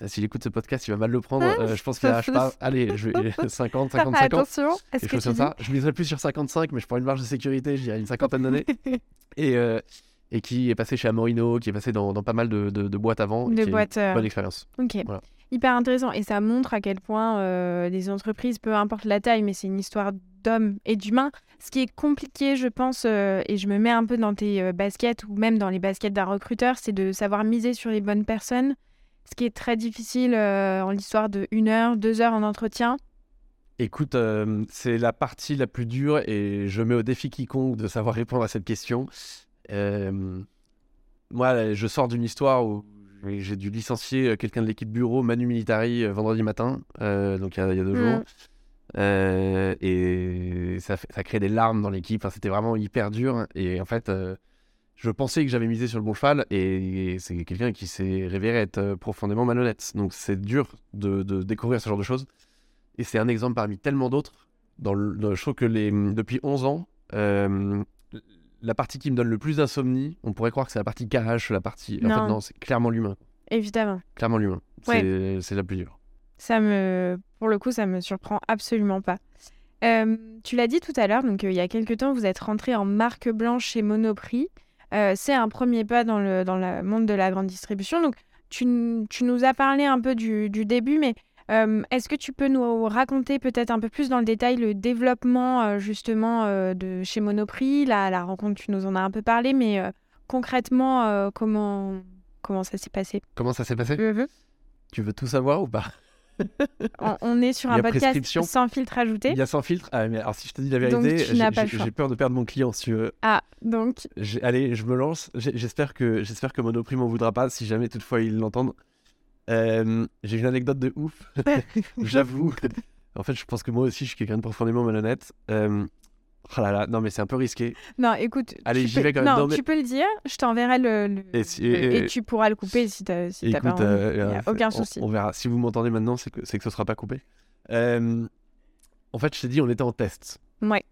S'il écoute ce podcast, il va mal le prendre. Euh, je pense qu'il a, je pas, allez, je vais 50, 55 ans, Attention. Est-ce quelque que chose tu ça. Je miserais plus sur 55, mais je prends une marge de sécurité, je dirais une cinquantaine d'années. et, euh, et qui est passé chez Amorino, qui est passé dans, dans pas mal de, de- de boîtes avant. de qui a boîte. une euh, bonne expérience. Ok. Voilà. Hyper intéressant. Et ça montre à quel point euh, les entreprises, peu importe la taille, mais c'est une histoire d'hommes et d'humains. Ce qui est compliqué, je pense, euh, et je me mets un peu dans tes euh, baskets ou même dans les baskets d'un recruteur, c'est de savoir miser sur les bonnes personnes. Ce qui est très difficile euh, en l'histoire de une heure, deux heures en entretien. Écoute, c'est la partie la plus dure et je mets au défi quiconque de savoir répondre à cette question. Moi, je sors d'une histoire où j'ai dû licencier euh, quelqu'un de l'équipe bureau, Manu Militari, euh, vendredi matin, euh, donc il y a, il y a deux Mm. jours. Euh, et ça, ça crée des larmes dans l'équipe. Enfin, C'était vraiment hyper dur. Et en fait, euh, je pensais que j'avais misé sur le bon cheval et c'est quelqu'un qui s'est révélé être profondément malhonnête. Donc c'est dur de, de découvrir ce genre de choses. Et c'est un exemple parmi tellement d'autres. Dans le, dans- je trouve que les, depuis 11 ans, euh, la partie qui me donne le plus d'insomnie, on pourrait croire que c'est la partie cash, la partie. En Non. fait, non, c'est clairement l'humain. Évidemment. Clairement l'humain. Ouais. C'est la plus dure. Ça me, pour le coup, ça me surprend absolument pas. Euh, tu l'as dit tout à l'heure, donc euh, il y a quelques temps, vous êtes rentré en marque blanche chez Monoprix. Euh, c'est un premier pas dans le, dans le monde de la grande distribution. Donc, tu, nous as parlé un peu du, début, mais est-ce que tu peux nous raconter peut-être un peu plus dans le détail le développement justement de chez Monoprix la, la, rencontre, tu nous en as un peu parlé, mais concrètement, comment, comment ça s'est passé? Comment ça s'est passé? Tu veux tout savoir ou pas? On, est sur un podcast sans filtre ajouté. Il y a sans filtre. Ah, mais alors, si je te dis la vérité, j'ai peur de perdre mon client. Si tu veux. Ah, donc? Allez, je me lance. J'espère que, que Monoprix m'en voudra pas si jamais toutefois ils l'entendent. Euh, j'ai une anecdote de ouf. J'avoue. en fait, je pense que moi aussi, je suis quelqu'un de profondément malhonnête. Euh, Oh là là, non mais c'est un peu risqué. Non, écoute. Allez, j'y vais quand même. Non, tu peux le dire, je t'enverrai le. Et, tu pourras le couper si t'as si pas envie. Euh, Il n'y a aucun souci. On, verra. Si vous m'entendez maintenant, c'est que, que ce sera pas coupé. Euh, en fait, je t'ai dit, on était en test. Ouais.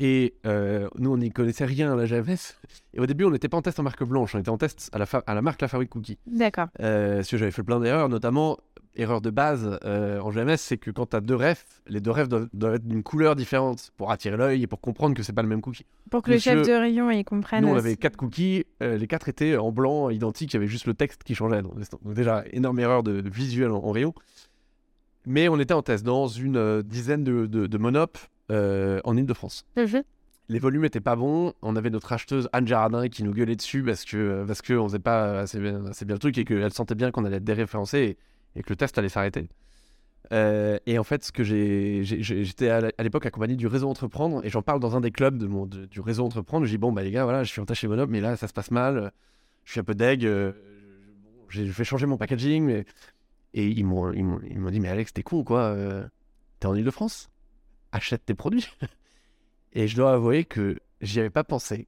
Et euh, nous, on n'y connaissait rien à la GMS. Et au début, on n'était pas en test en marque blanche, on était en test à la, à la marque La Fabrique Cookie. D'accord. parce que j'avais fait plein d'erreurs, notamment erreur de base euh, en GMS, c'est que quand tu as deux refs, les deux refs doivent, être d'une couleur différente pour attirer l'œil et pour comprendre que c'est pas le même cookie. Pour que le chef de rayon y comprenne. Nous, on avait quatre cookies, euh, les quatre étaient en blanc, identiques, il y avait juste le texte qui changeait. Donc, déjà, énorme erreur de, visuel en, rayon. Mais on était en test dans une euh, dizaine de, de, monop en Ile-de-France. Mhm. Les volumes étaient pas bons. On avait notre acheteuse Anne Jardin qui nous gueulait dessus parce que parce que on faisait pas assez bien, assez bien le truc et qu'elle sentait bien qu'on allait être déréférencé et que le test allait s'arrêter. Euh, et en fait, ce que j'ai, j'étais à l'époque accompagné du réseau Entreprendre et j'en parle dans un des clubs de mon, du réseau Entreprendre. Je dis bon bah les gars, voilà, je suis en tâche chez Monop, mais là ça se passe mal. Je suis un peu deg. Euh, j'ai fait changer mon packaging, mais... et ils m'ont, ils m'ont, dit mais Alex, t'es con quoi euh, T'es en Ile-de-France? Achète tes produits. et je dois avouer que j'y avais pas pensé,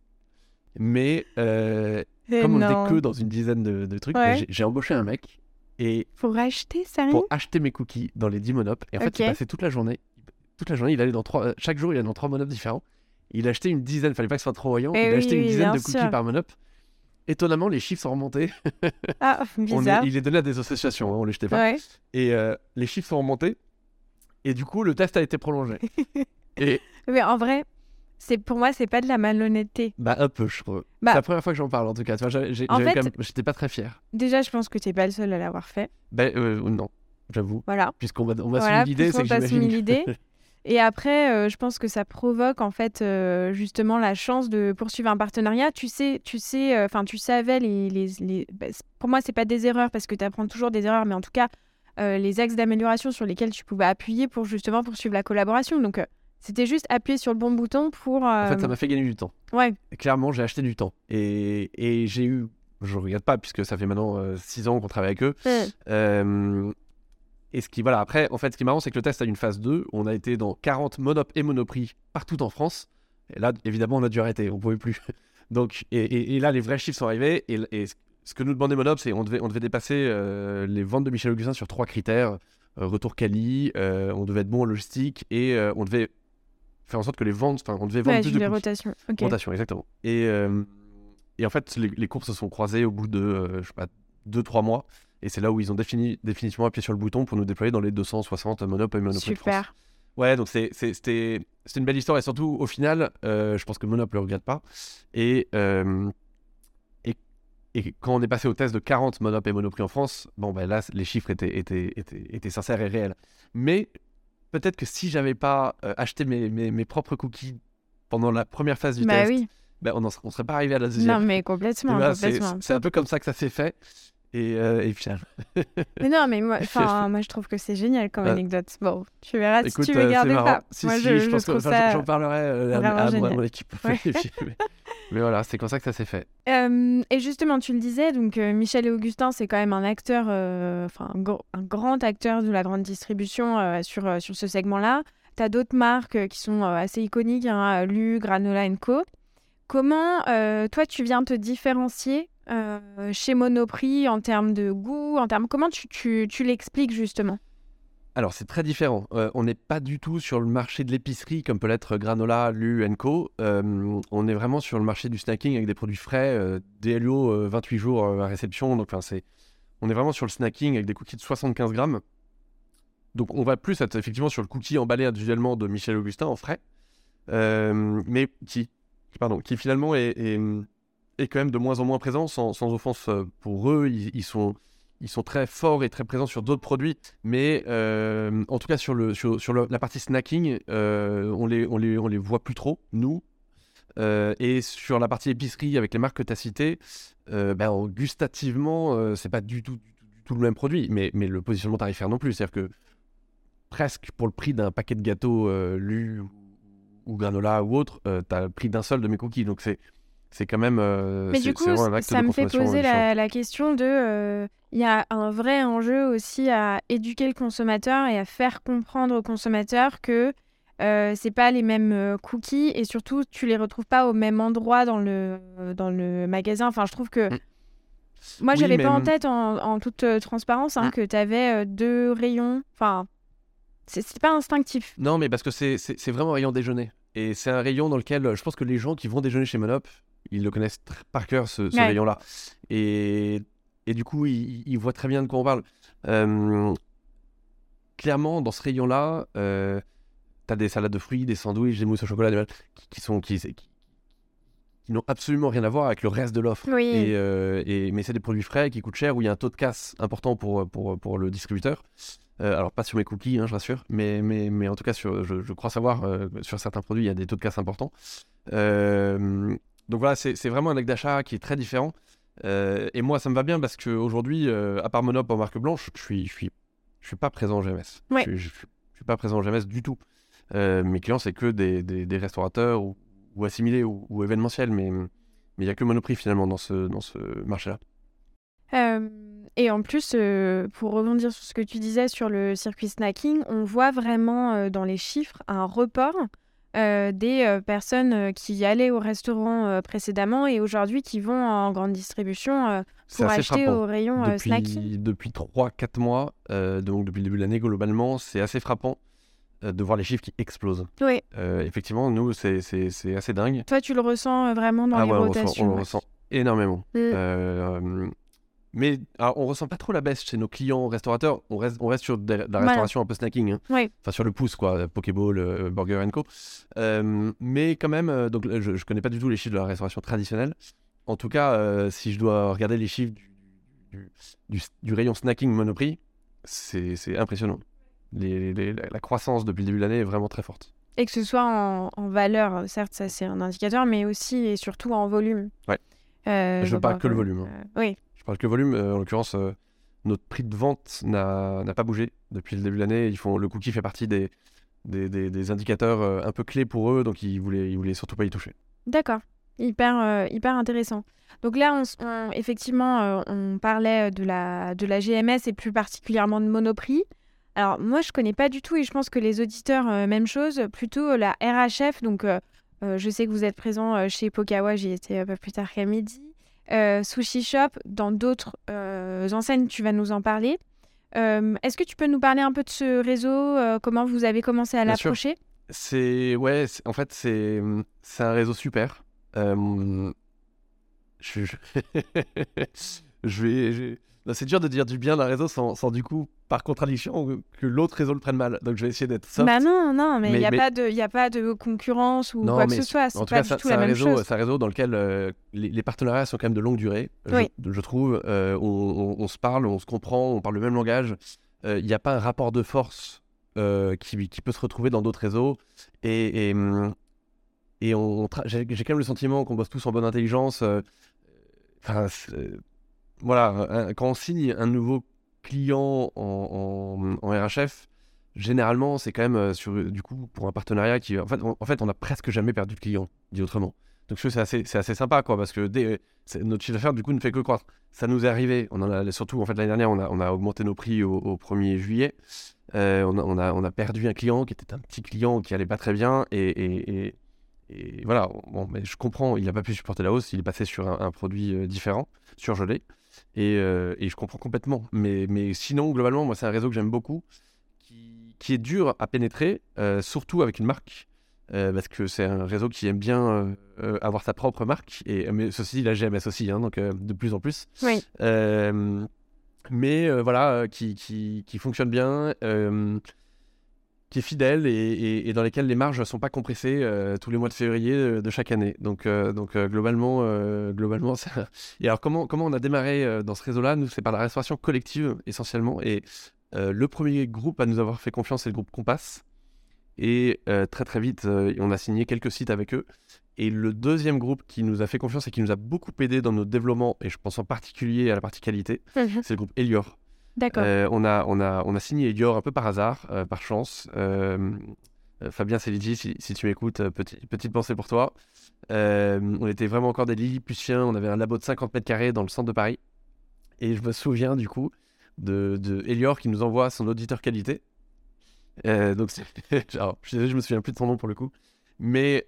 mais comme on n'était que dans une dizaine de, trucs, bah, j'ai embauché un mec et pour acheter, ça Pour acheter mes cookies dans les 10 monop. Et en fait, il passait toute la journée. Toute la journée, il allait dans trois. Euh, chaque jour, il allait dans trois monop différents. Il achetait une dizaine, fallait pas que ce soit trop voyant. Eh il a acheté une dizaine de cookies par monop. Étonnamment, les chiffres sont remontés. ah, bizarre. il est donné à des associations, hein, on les jetait pas. Et euh, les chiffres sont remontés. Et du coup, le test a été prolongé. et... Mais en vrai, c'est pour moi c'est pas de la malhonnêteté. Bah un peu je trouve. Bah c'est la première fois que j'en parle en tout cas. j'étais pas très fier. Déjà je pense que tu n'es pas le seul à l'avoir fait. Bah euh, non, j'avoue. Voilà. Puisqu'on va on va l'idée, c'est l'idée. Et après, euh, je pense que ça provoque en fait euh, justement la chance de poursuivre un partenariat. Tu sais, tu sais, enfin tu savais les, les, les... Bah, pour moi c'est pas des erreurs parce que tu apprends toujours des erreurs, mais en tout cas les axes d'amélioration sur lesquels tu pouvais appuyer pour justement poursuivre la collaboration. Donc c'était juste appuyer sur le bon bouton pour. En fait, ça euh, m'a fait gagner du temps. Ouais. clairement, j'ai acheté du temps. Et, et j'ai eu. Je ne regarde pas, puisque ça fait maintenant 6 euh, ans qu'on travaille avec eux. Euh, et ce qui, voilà, après, en fait, ce qui est marrant, c'est que le test a une phase 2. On a été dans 40 monop et monoprix partout en France. Et là, évidemment, on a dû arrêter. On ne pouvait plus. Donc, et, et, là, les vrais chiffres sont arrivés. Et, et ce que nous demandait Monop, c'est on devait, on devait dépasser les ventes de Michel Augustin sur trois critères. retour quali, on devait être bon en logistique et on devait faire en sorte que les ventes, enfin, on devait vendre plus de les rotations. Rotation, exactement. Et, euh, et en fait, les, les, courses se sont croisées au bout de, euh, je sais pas, 2-3 mois. Et c'est là où ils ont défini, définitivement appuyé sur le bouton pour nous déployer dans les 260 Monop et Monop Super. Ouais, donc c'était une belle histoire. Et surtout, au final, euh, je pense que Monop ne le regrette pas. Et, et, quand on est passé au test de 40 Monop et Monoprix en France, bon, ben là, les chiffres étaient, étaient, étaient, étaient sincères et réels. Mais peut-être que si j'avais pas euh, acheté mes, mes, propres cookies pendant la première phase du bah test, oui. ben on ne serait pas arrivé à la deuxième. Non, mais complètement. Ben, c'est un peu comme ça que ça s'est fait. Et, euh, et puis... mais non, mais moi, moi, je trouve que c'est génial comme anecdote. Bon, tu verras si tu veux euh, garder pas. moi, je, je, pense que j'en parlerai à, mon équipe. Mais voilà, c'est comme ça que ça s'est fait. Euh, et justement, tu le disais, donc euh, Michel et Augustin, c'est quand même un acteur, euh, enfin un, grand acteur de la grande distribution sur, sur ce segment-là. Tu as d'autres marques qui sont assez iconiques, hein, Lu, Granola Co. Comment, toi, tu viens te différencier chez Monoprix en termes de goût, en termes... Comment tu, tu, tu l'expliques justement? Alors, c'est très différent. Euh, on n'est pas du tout sur le marché de l'épicerie comme peut l'être Granola, Lu, Co. Euh, on est vraiment sur le marché du snacking avec des produits frais, euh, DLO 28 jours à réception. Donc, on est vraiment sur le snacking avec des cookies de 75 grammes. Donc, on va plus être effectivement sur le cookie emballé individuellement de Michel Augustin en frais, mais qui, pardon, qui finalement est, quand même de moins en moins présent, sans, offense pour eux. Ils, sont ils sont très forts et très présents sur d'autres produits, mais en tout cas sur, la partie snacking, on, les, on, les, les voit plus trop, nous. et sur la partie épicerie avec les marques que tu as citées, ben, gustativement, c'est pas du tout, du tout, le même produit, mais, mais le positionnement tarifaire non plus. C'est-à-dire que presque pour le prix d'un paquet de gâteaux lu ou granola ou autre, tu as le prix d'un seul de mes cookies. Donc c'est c'est quand même. Euh, Mais du coup, ça me fait poser la, question de. Euh, il y a un vrai enjeu aussi à éduquer le consommateur et à faire comprendre au consommateur que euh, c'est pas les mêmes euh, cookies et surtout tu les retrouves pas au même endroit dans le dans le magasin. Enfin, je trouve que. Mm. Moi, j'avais pas en tête, en, toute transparence, hein, ah. que tu avais deux rayons. Enfin, c'est pas instinctif. Non, mais parce que c'est vraiment un rayon déjeuner. Et c'est un rayon dans lequel je pense que les gens qui vont déjeuner chez Monop, ils le connaissent par cœur, ce, rayon-là. Et, et, du coup, ils, voient très bien de quoi on parle. Euh, clairement, dans ce rayon-là, euh, tu as des salades de fruits, des sandwichs, des mousses au chocolat, qui, qui sont qui, qui, n'ont absolument rien à voir avec le reste de l'offre. Et, euh, et, mais c'est des produits frais qui coûtent cher, où il y a un taux de casse important pour, pour, pour le distributeur. alors, pas sur mes cookies, hein, je rassure, mais, mais, mais en tout cas, sur, je, je crois savoir, sur certains produits, il y a des taux de casse importants. Donc voilà, c'est vraiment un acte d'achat qui est très différent. Euh, et moi, ça me va bien parce qu'aujourd'hui, euh, à part Monop en marque blanche, je suis, je suis, je suis pas présent en GMS. Je, ne suis pas présent en GMS du tout. Euh, mes clients, c'est que des, des, restaurateurs ou, assimilés ou, événementiels, mais il n'y a que Monoprix finalement dans ce, dans ce marché-là. et en plus, pour rebondir sur ce que tu disais sur le circuit snacking, on voit vraiment dans les chiffres un report euh, des euh, personnes euh, qui allaient au restaurant précédemment et aujourd'hui qui vont en grande distribution pour acheter au rayon depuis, snacking. Depuis 3-4 mois, donc depuis le début de l'année globalement, c'est assez frappant de voir les chiffres qui explosent. Oui. effectivement, nous, c'est assez dingue. Toi, tu le ressens vraiment dans ah les rotations. On, le ressent énormément. Mm. Mais alors, on ressent pas trop la baisse chez nos clients restaurateurs. On reste, on reste sur de, la restauration un peu snacking. Hein. Enfin, sur le pouce, quoi. Pokéball, euh, Burger Co. Euh, mais quand même, euh, donc, je, ne connais pas du tout les chiffres de la restauration traditionnelle. En tout cas, si je dois regarder les chiffres du, du, rayon snacking Monoprix, c'est impressionnant. la croissance depuis le début de l'année est vraiment très forte. Et que ce soit en, en valeur, certes, ça c'est un indicateur, mais aussi et surtout en volume. Ouais. je parle que le volume. Hein. oui parle que volume. Euh, en l'occurrence, euh, notre prix de vente n'a pas bougé depuis le début de l'année. Le cookie fait partie des, indicateurs euh, un peu clés pour eux, donc ils voulaient, voulaient surtout pas y toucher. D'accord, hyper, intéressant. Donc là, effectivement, on parlait de la, GMS et plus particulièrement de Monoprix. Alors moi, je connais pas du tout et je pense que les auditeurs, même chose, plutôt la RHF. Donc je sais que vous êtes présent chez Pokawa, j'y étais peu plus tard qu'à midi. Euh, sushi Shop, dans d'autres euh, enseignes, tu vas nous en parler. Euh, est-ce que tu peux nous parler un peu de ce réseau Comment vous avez commencé à l'approcher? C'est ouais, en fait c'est c'est un réseau super. je, je vais c'est dur de dire du bien d'un réseau sans, sans, du coup, par contradiction, que l'autre réseau le prenne mal. Donc je vais essayer d'être soft. Bah non, non, mais il n'y a, pas de, a pas de concurrence ou quoi que ce soit. C'est pas du tout la même réseau, C'est un réseau dans lequel euh, les, partenariats sont quand même de longue durée, je, trouve. Euh, on, se parle, on se comprend, on parle le même langage. Euh, il n'y a pas un rapport de force qui, qui, peut se retrouver dans d'autres réseaux. Et, et, et j'ai quand même le sentiment qu'on bosse tous en bonne intelligence. Enfin voilà, quand on signe un nouveau client en, RHF, généralement, c'est quand même euh, sur, du coup, pour un partenariat qui. En fait, on, en fait, on a presque jamais perdu de client, dit autrement. Donc, c'est assez, assez, sympa, quoi, parce que notre chiffre d'affaires, du coup, ne fait que croître. Ça nous est arrivé. On en a, surtout, en fait, l'année dernière, on a, on a, augmenté nos prix au, 1er juillet. Euh, on, a, on, a, perdu un client qui était un petit client qui allait pas très bien. Et, et, voilà, bon, mais je comprends, il n'a pas pu supporter la hausse. Il est passé sur un, un produit euh, différent, surgelé. Euh, et, je comprends complètement. Mais, mais sinon, globalement, moi, c'est un réseau que j'aime beaucoup, qui, est dur à pénétrer, euh, surtout avec une marque. Euh, parce que c'est un réseau qui aime bien avoir sa propre marque. Et, mais ceci, la GMS aussi, hein, donc de plus en plus. Oui. mais voilà, qui, qui, qui, fonctionne bien. Qui est fidèle et, dans lesquels les marges ne sont pas compressées euh, tous les mois de février euh, de chaque année. Donc, euh, donc globalement, globalement ça... Et alors, comment, comment on a démarré dans ce réseau-là? Nous, c'est par la restauration collective essentiellement. Et le premier groupe à nous avoir fait confiance, c'est le groupe Compass. Et très très vite, on a signé quelques sites avec eux. Et le deuxième groupe qui nous a fait confiance et qui nous a beaucoup aidé dans notre développement, et je pense en particulier à la partie qualité, mhm. c'est le groupe Elior. Euh, on, a, signé Elior un peu par hasard, euh, par chance. Euh, Fabien Céligi, si, si tu m'écoutes, petit, petite pensée pour toi. on était vraiment encore des Lilliputiens. On avait un labo de 50 mètres carrés dans le centre de Paris. Et je me souviens du coup de, Elior qui nous envoie son auditeur qualité. donc, je, je me souviens plus de son nom pour le coup. Mais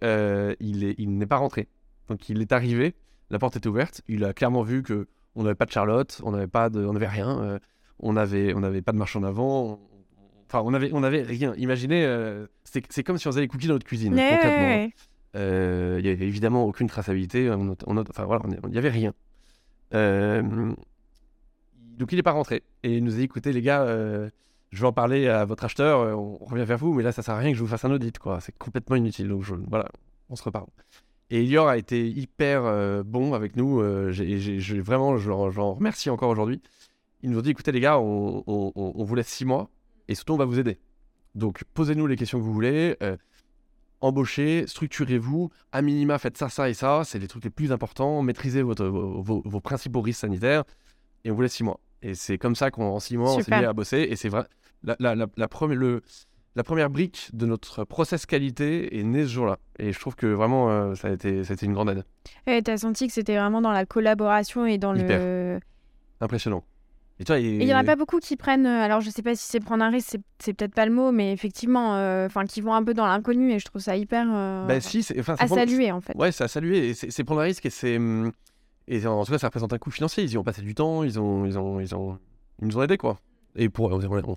il n'est pas rentré. Donc, il est arrivé. La porte était ouverte. Il a clairement vu que on n'avait pas de Charlotte, on n'avait pas on n'avait rien on n'avait on avait pas de marche en avant. Enfin, on avait, on avait rien. Imaginez, euh, c'est comme si on faisait les cookies dans notre cuisine. Euh, il n'y avait évidemment aucune traçabilité. enfin, voilà, il n'y avait rien. Euh, donc, il n'est pas rentré. Et il nous a dit écoutez, les gars, je vais en parler à votre acheteur, on revient vers vous, mais là, ça sert à rien que je vous fasse un audit. quoi. C'est complètement inutile. Donc, voilà, on se reparle. Et Elior a été hyper bon avec nous. j'ai vraiment, je l'en remercie encore aujourd'hui ils nous ont dit écoutez les gars, on, vous laisse six mois et surtout on va vous aider. Donc posez-nous les questions que vous voulez, euh, embauchez, structurez-vous, à minima faites ça, ça et ça, c'est les trucs les plus importants, maîtrisez votre, vos, principaux risques sanitaires et on vous laisse six mois. Et c'est comme ça qu'en six mois on s'est mis à bosser et c'est vrai. La, la, la, première, le, la première brique de notre process qualité est née ce jour-là. Et je trouve que vraiment, euh, ça, a été, ça a été une grande aide. Et tu as senti que c'était vraiment dans la collaboration et dans le. Impressionnant. Il n'y en a pas beaucoup qui prennent, euh, alors je sais pas si c'est prendre un risque, c'est peut-être pas le mot, mais effectivement, euh, enfin qui vont un peu dans l'inconnu et je trouve ça hyper euh, bah, si, enfin, à saluer en fait. Ouais, c'est à saluer, c'est prendre un risque et c'est. Hum, et en tout cas, ça représente un coût financier. Ils y ont passé du temps, ils, ont, ils, ont, ils, ont, ils nous ont aidés quoi. Et pour, on,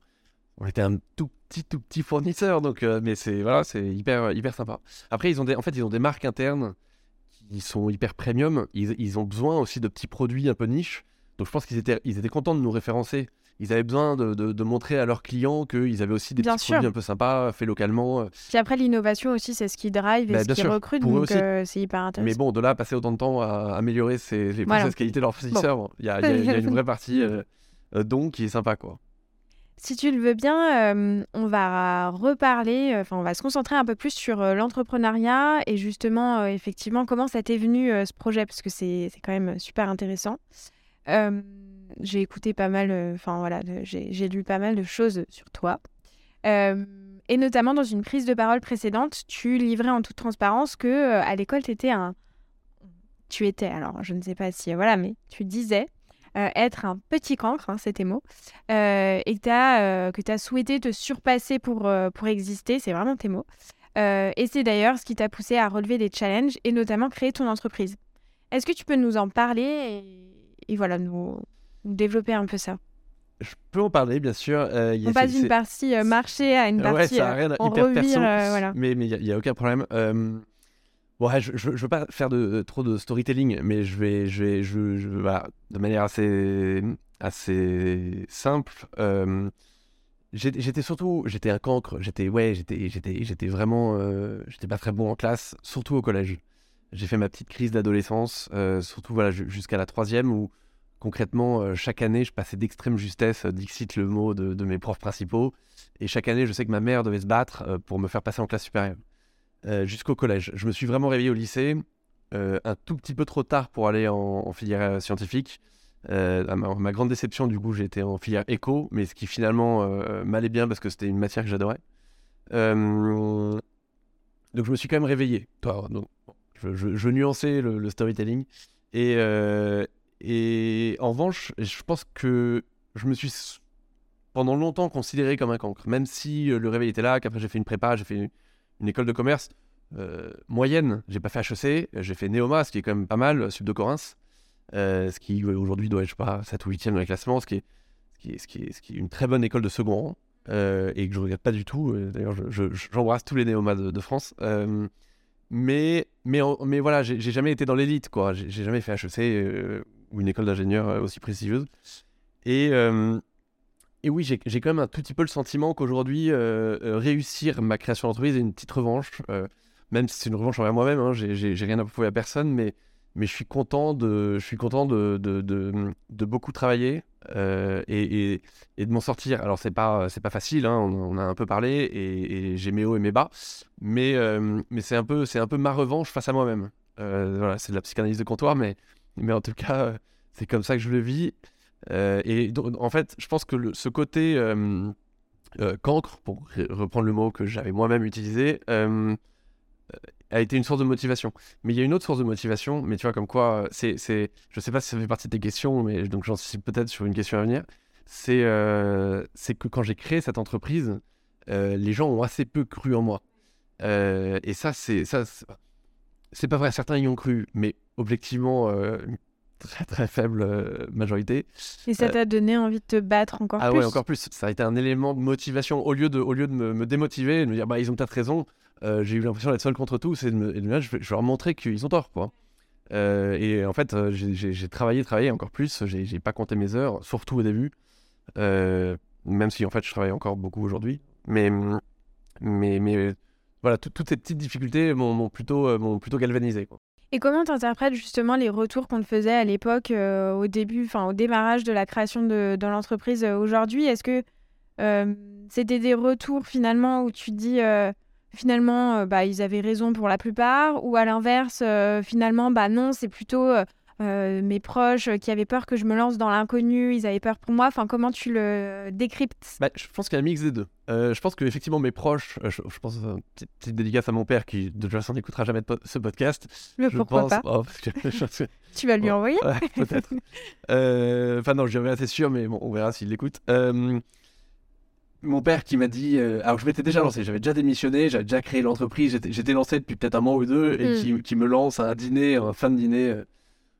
on, était un tout petit, tout petit fournisseur, donc, mais c'est voilà, c'est hyper, hyper sympa. Après, ils ont des, en fait, ils ont des marques internes qui sont hyper premium. Ils, ils ont besoin aussi de petits produits un peu niche donc je pense qu'ils étaient, ils étaient contents de nous référencer. Ils avaient besoin de, de, montrer à leurs clients qu'ils avaient aussi des petits produits un peu sympas, faits localement. Puis après, l'innovation aussi, c'est ce qui drive et bah, ce qui recrute, donc euh, c'est hyper intéressant. Mais bon, de là, passer autant de temps à améliorer ses, les voilà. qualités de leurs fournisseurs, il y, a, y, a une vraie partie euh, euh, donc qui est sympa, quoi. Si tu le veux bien, on va reparler, enfin on va se concentrer un peu plus sur l'entrepreneuriat et justement, effectivement, comment ça t'est venu ce projet, parce que c'est quand même super intéressant j'ai écouté pas mal, enfin voilà, j'ai lu pas mal de choses sur toi. et notamment dans une prise de parole précédente, tu livrais en toute transparence que à l'école, tu étais un. Tu étais, alors je ne sais pas si. Voilà, mais tu disais être un petit cancre, hein, c'était mot, et que tu as, souhaité te surpasser pour, pour exister, c'est vraiment tes mots. et c'est d'ailleurs ce qui t'a poussé à relever des challenges et notamment créer ton entreprise. Est-ce que tu peux nous en parler et voilà, nous, développer un peu ça. Je peux en parler, bien sûr. Euh, on passe d'une partie euh, marché à une partie ouais, ça rien, on hyper revire, voilà. Mais il n'y a, aucun problème. Ouais, je ne veux pas faire de, trop de storytelling, mais je vais, je vais, je, je voilà, de manière assez, assez simple. j'étais surtout, j'étais un cancre. J'étais, ouais, j'étais, j'étais, j'étais vraiment, j'étais pas très bon en classe, surtout au collège. J'ai fait ma petite crise d'adolescence, surtout voilà jusqu'à la troisième où concrètement, euh, chaque année, je passais d'extrême justesse, euh, dixit le mot de, mes profs principaux. Et chaque année, je sais que ma mère devait se battre euh, pour me faire passer en classe supérieure. Jusqu'au collège. Je me suis vraiment réveillé au lycée, un tout petit peu trop tard pour aller en, filière scientifique. À ma, grande déception, du coup, été en filière éco, mais ce qui finalement m'allait bien parce que c'était une matière que j'adorais. donc je me suis quand même réveillé. Toi, donc, je, nuançais le, storytelling. Et, et en revanche, je pense que je me suis pendant longtemps considéré comme un cancre, même si euh, le réveil était là, qu'après j'ai fait une prépa, j'ai fait une, école de commerce euh, moyenne. J'ai pas fait HEC, j'ai fait Neoma, ce qui est quand même pas mal, Sub de Corinth, euh, ce qui aujourd'hui doit être, je sais pas, 7 ou 8 e dans les classements, ce qui est, une très bonne école de second rang. et que je regrette pas du tout. D'ailleurs, j'embrasse tous les néomas de France. Mais, mais, mais voilà, j'ai jamais été dans l'élite, quoi. J'ai jamais fait HEC ou une école d'ingénieur euh, aussi prestigieuse. Et, euh, et oui, j'ai quand même un tout petit peu le sentiment qu'aujourd'hui, euh, euh, réussir ma création d'entreprise est une petite revanche. euh, même si c'est une revanche envers moi-même, hein, j'ai rien à prouver à personne, mais, mais je suis content de, je suis content de, de, de- beaucoup travailler euh, et, et- de m'en sortir. Alors, c'est pas, pas facile, hein, on, a un peu parlé et, j'ai mes hauts et mes bas, mais, euh, mais c'est un, peu- un peu ma revanche face à moi-même. Euh, voilà, c'est de la psychanalyse de comptoir, mais, mais en tout cas, c'est comme ça que je le vis. Et en fait, je pense que ce côté cancre, pour re- reprendre le mot que j'avais moi-même utilisé, a été une source de motivation. Mais il y a une autre source de motivation, mais tu vois, comme quoi, euh, c'est, c'est, je sais pas si ça fait partie de tes questions, mais donc j'en suis peut-être sur une question à venir. C'est, euh, c'est que quand j'ai créé cette entreprise, euh, les gens ont assez peu cru en moi. Euh, et ça, c'est, ça, c'est, c'est pas vrai. Certains y ont cru, mais objectivement, une très très faible majorité. Et ça t'a donné envie de te battre encore Ah plus? ouais, encore plus. Ça a été un élément de motivation. Au lieu de, au lieu de me, me démotiver de me dire, bah, ils ont peut-être raison, euh, j'ai eu l'impression d'être seul contre tous et de me, je, leur montrer qu'ils ont tort. Quoi. Euh, et en fait, euh, j'ai- travaillé, travaillé encore plus. J'ai pas compté mes heures, surtout au début. Même si en fait, je travaille encore beaucoup aujourd'hui. Mais, mais, mais voilà, tout- toutes ces petites difficultés m'ont plutôt, plutôt galvanisé. Quoi. Et comment tu interprètes justement les retours qu'on te faisait à l'époque, au début, enfin au démarrage de la création de, l'entreprise aujourd'hui? Est-ce que c'était des retours finalement où tu dis finalement euh, bah, ils avaient raison pour la plupart ou à l'inverse euh, finalement bah non c'est plutôt euh, mes proches qui avaient peur que je me lance dans l'inconnu, ils avaient peur pour moi. Enfin comment tu le décryptes? Bah, je pense qu'il y a un mix des deux. Je pense que effectivement mes proches, je, je pense petite, petite dédicace à mon père qui de toute façon n'écoutera jamais po- ce podcast. Le je pourquoi pense, pas? Oh, parce que je pense que- Tu vas lui Bon. envoyer? ouais, peut-être. Enfin non, je dirais assez sûr, mais bon, on verra s'il l'écoute. Euh, mon père qui m'a dit, euh, alors je m'étais déjà lancé, j'avais déjà démissionné, j'avais déjà créé l'entreprise, j'étais- lancé depuis peut-être un mois ou deux, et Mm. qui, qui me lance à un dîner, un fin de dîner. euh,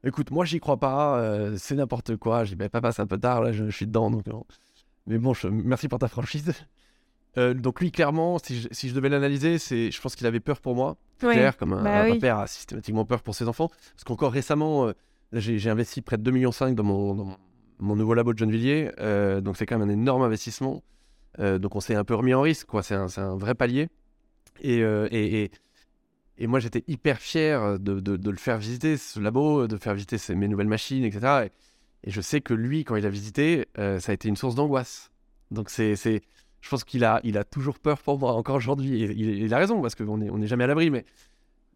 Écoute, moi j'y crois pas, euh, c'est n'importe quoi. Je dis, bah, papa, c'est un peu tard, là, je, je suis dedans, donc non. Mais bon, je- merci pour ta franchise. Euh, donc lui, clairement, si je, si je devais l'analyser, c'est, je pense qu'il avait peur pour moi, comme un, Bah un oui. père a systématiquement peur pour ses enfants. Parce qu'encore récemment, euh, j'ai, j'ai investi près de 2,5 millions dans mon, dans mon- mon nouveau labo de Gennevilliers, euh, donc c'est quand même un énorme investissement. Euh, donc on s'est un peu remis en risque, quoi. C'est un, vrai palier. Et, euh, et, moi, j'étais hyper fier de, le faire visiter, ce labo, de faire visiter mes nouvelles machines, etc. Et, je sais que lui, quand il a visité, euh, ça a été une source d'angoisse. Donc c'est, je pense qu'il a, il a toujours peur pour moi, encore aujourd'hui. Il, il a raison, parce qu'on n'est on jamais à l'abri, mais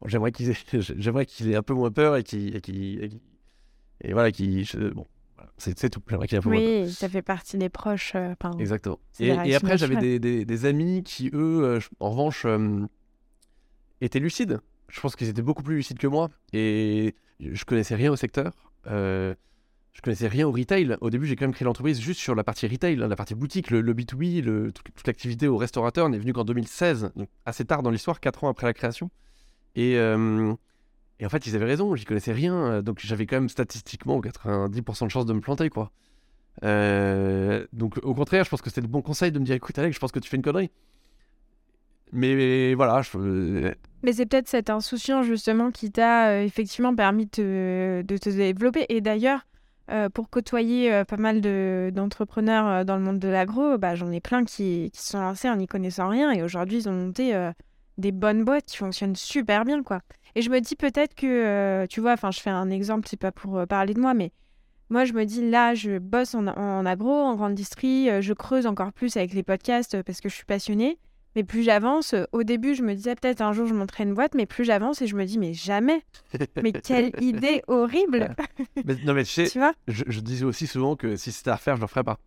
j'aimerais qu'il ait, un peu moins peur et qu'il... Et, voilà, qu'il... bon, c'est, tout. J'aimerais qu'il. Oui, ça fait partie des proches. euh, Exactement. Et, après, j'avais des, des- des amis qui, eux, euh, en revanche, euh, étaient lucides. Je pense qu'ils étaient beaucoup plus lucides que moi. Et je connaissais rien au secteur. Euh, je connaissais rien au retail. Au début, j'ai quand même créé l'entreprise juste sur la partie retail, hein, la partie boutique, le, le B2B, le- toute, toute l'activité au restaurateur n'est venue qu'en 2016, donc assez tard dans l'histoire, 4 ans après la création. Et, euh, et en fait, ils avaient raison, j'y connaissais rien. euh, Donc j'avais quand même statistiquement 90% de chances de me planter, quoi. Euh, donc au contraire, je pense que c'était le bon conseil de me dire écoute Alex, je pense que tu fais une connerie. Mais voilà, je, Mais c'est peut-être cette insouciance justement qui t'a euh, effectivement permis de te, développer. Et d'ailleurs, euh, pour côtoyer euh, pas mal de- d'entrepreneurs euh, dans le monde de l'agro, bah, j'en ai plein qui, qui sont lancés en n'y connaissant rien et aujourd'hui ils ont monté euh, des bonnes boîtes qui fonctionnent super bien. quoi. Et je me dis peut-être que, euh, tu vois, enfin je fais un exemple, c'est pas pour euh, parler de moi, mais moi je me dis là, je bosse en, en agro, en grande distrie, euh, je creuse encore plus avec les podcasts parce que je suis passionnée. Mais plus j'avance, au début, je me disais peut-être un jour je monterai une boîte, mais plus j'avance et je me dis, mais jamais. Mais quelle idée horrible. mais- non mais tu sais, tu vois? je, je disais aussi souvent que si c'était à refaire, je le ferais pas.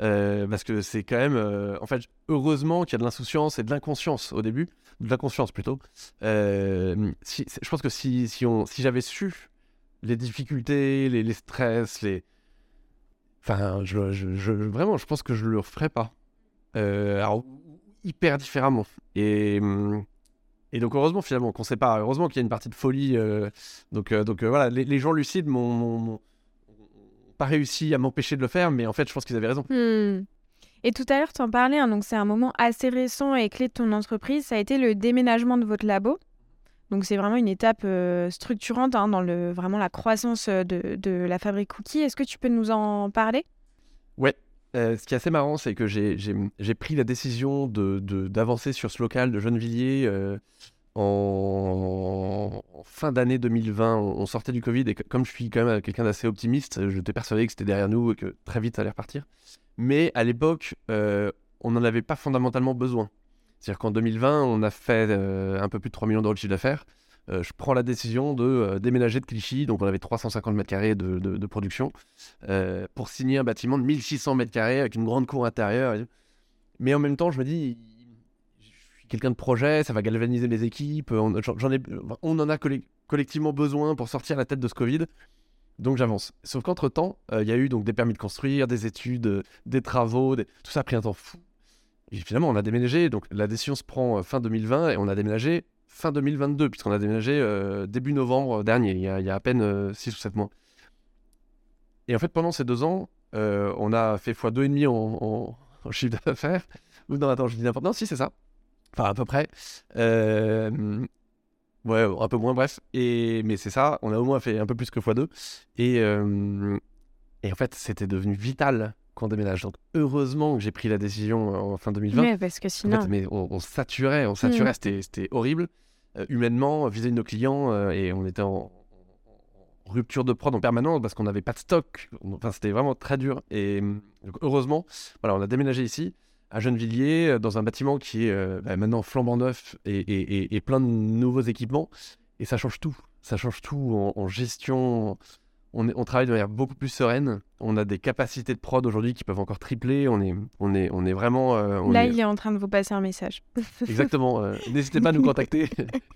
Euh, parce que c'est quand même, euh, en fait, heureusement qu'il y a de l'insouciance et de l'inconscience au début, de l'inconscience plutôt. Euh, je pense que si, si, si j'avais su les difficultés, les, stress, les, enfin, vraiment, je pense que je le referais pas. Alors hyper différemment. Et donc heureusement finalement qu'on sait pas, heureusement qu'il y a une partie de folie. donc voilà, les, les gens lucides m'ont pas réussi à m'empêcher de le faire, mais en fait je pense qu'ils avaient raison. Hmm. Et tout à l'heure, tu en parlais, hein, donc c'est un moment assez récent et clé de ton entreprise, ça a été le déménagement de votre labo. Donc c'est vraiment une étape euh, structurante hein, dans le, vraiment la croissance euh, de, de la fabrique Cookie. Est-ce que tu peux nous en parler? Euh, ce qui est assez marrant, c'est que j'ai pris la décision d'avancer de, sur ce local de Gennevilliers euh, en, fin d'année 2020. On, sortait du Covid et comme je suis quand même quelqu'un d'assez optimiste, j'étais persuadé que c'était derrière nous et que très vite ça allait repartir. Mais à l'époque, euh, on n'en avait pas fondamentalement besoin. C'est-à-dire qu'en 2020, on a fait un peu plus de 3 millions d'euros de chiffre d'affaires. Euh, je prends la décision de euh, déménager de Clichy, donc on avait 350 mètres carrés de, production, euh, pour signer un bâtiment de 1600 mètres carrés avec une grande cour intérieure. Mais en même temps, je me dis, quelqu'un de projet, ça va galvaniser les équipes, on, ai, on en a collectivement besoin pour sortir la tête de ce Covid. Donc j'avance. Sauf qu'entre-temps, il y a eu donc des permis de construire, des études, des travaux, tout ça a pris un temps fou. Et finalement, on a déménagé. Donc la décision se prend fin 2020 et on a déménagé fin 2022, puisqu'on a déménagé euh, début novembre dernier, il y a, à peine 6 euh, ou 7 mois. Et en fait, pendant ces deux ans, euh, on a fait x2,5 en, en, chiffre d'affaires. Non, attends, je dis n'importe Non, si, c'est ça. Enfin, à peu près. Ouais, un peu moins, bref. Et, mais c'est ça, on a au moins fait un peu plus que x2. Et, et en fait, c'était devenu vital qu'on déménage. Donc heureusement que j'ai pris la décision en fin 2020. Mais parce que sinon. mais on, saturait, on saturait, hmm. c'était horrible. Euh, humainement, vis-à-vis de nos clients, euh, et on était en, rupture de prod en permanence parce qu'on n'avait pas de stock. Enfin, c'était vraiment très dur. Et heureusement, voilà, on a déménagé ici, à Gennevilliers, euh, dans un bâtiment qui est bah, maintenant flambant neuf et, plein de nouveaux équipements. Et ça change tout. Ça change tout en gestion, on, travaille de manière beaucoup plus sereine. On a des capacités de prod aujourd'hui qui peuvent encore tripler. On est, on est, on est vraiment. Euh, Là, il est en train de vous passer un message. Exactement. Euh, n'hésitez pas à nous contacter.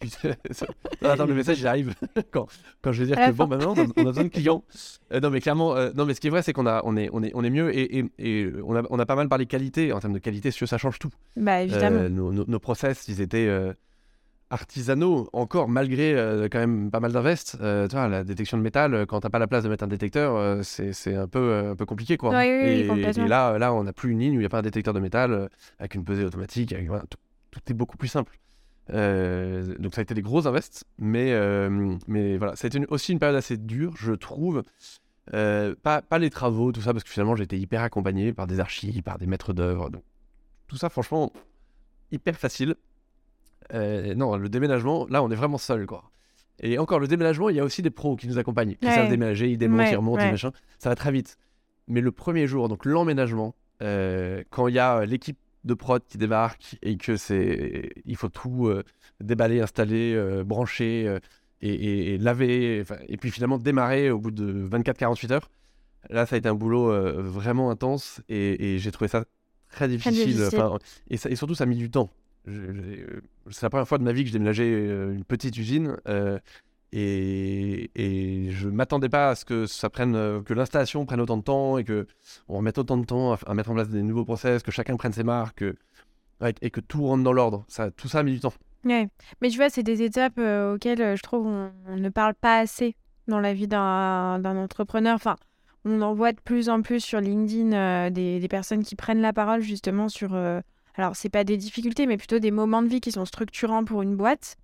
attends, le message il arrive quand, quand je vais dire que bon, maintenant, on a besoin de clients. Euh, non, mais clairement, non, mais ce qui est vrai, c'est qu'on a, on est, on est, on est mieux et, et, on, a, on a pas mal parlé qualité en termes de qualité. ça change tout. Bah évidemment. Nos, nos, process, ils étaient artisanaux encore malgré euh, quand même pas mal d'invest. Euh, tu vois, la détection de métal, euh, quand t'as pas la place de mettre un détecteur, c'est un peu, un peu compliqué quoi. et, là, là, on n'a plus une ligne où il n'y a pas un détecteur de métal avec une pesée automatique. tout, est beaucoup plus simple. donc ça a été des gros invests, mais, mais voilà, ça a été aussi une période assez dure, je trouve. pas, pas les travaux, tout ça, parce que finalement j'étais hyper accompagné par des archives, par des maîtres d'œuvre. Tout ça, franchement, hyper facile. Euh, non, le déménagement, là, on est vraiment seul, quoi. Et encore, le déménagement, il y a aussi des pros qui nous accompagnent, qui savent déménager, ils démontent, ils remontent, machin. Ça va très vite. Mais le premier jour, donc l'emménagement, euh, quand il y a l'équipe de prod qui débarque et que c'est, il faut tout euh, déballer, installer, brancher et, laver, et puis finalement démarrer au bout de 24-48 heures. Là, ça a été un boulot vraiment intense et, j'ai trouvé ça très difficile. et, et, surtout, ça a mis du temps. Euh, c'est la première fois de ma vie que je déménageais euh, une petite usine euh, et, et je m'attendais pas à ce que ça prenne, que l'installation prenne autant de temps et que on remette autant de temps à, mettre en place des nouveaux process, que chacun prenne ses marques et que tout rentre dans l'ordre. Tout ça a mis du temps. Mais tu vois, c'est des étapes auxquelles je trouve on, ne parle pas assez dans la vie d'un entrepreneur. Enfin, on en voit de plus en plus sur LinkedIn des, personnes qui prennent la parole justement sur alors, c'est pas des difficultés, mais plutôt des moments de vie qui sont structurants pour une boîte.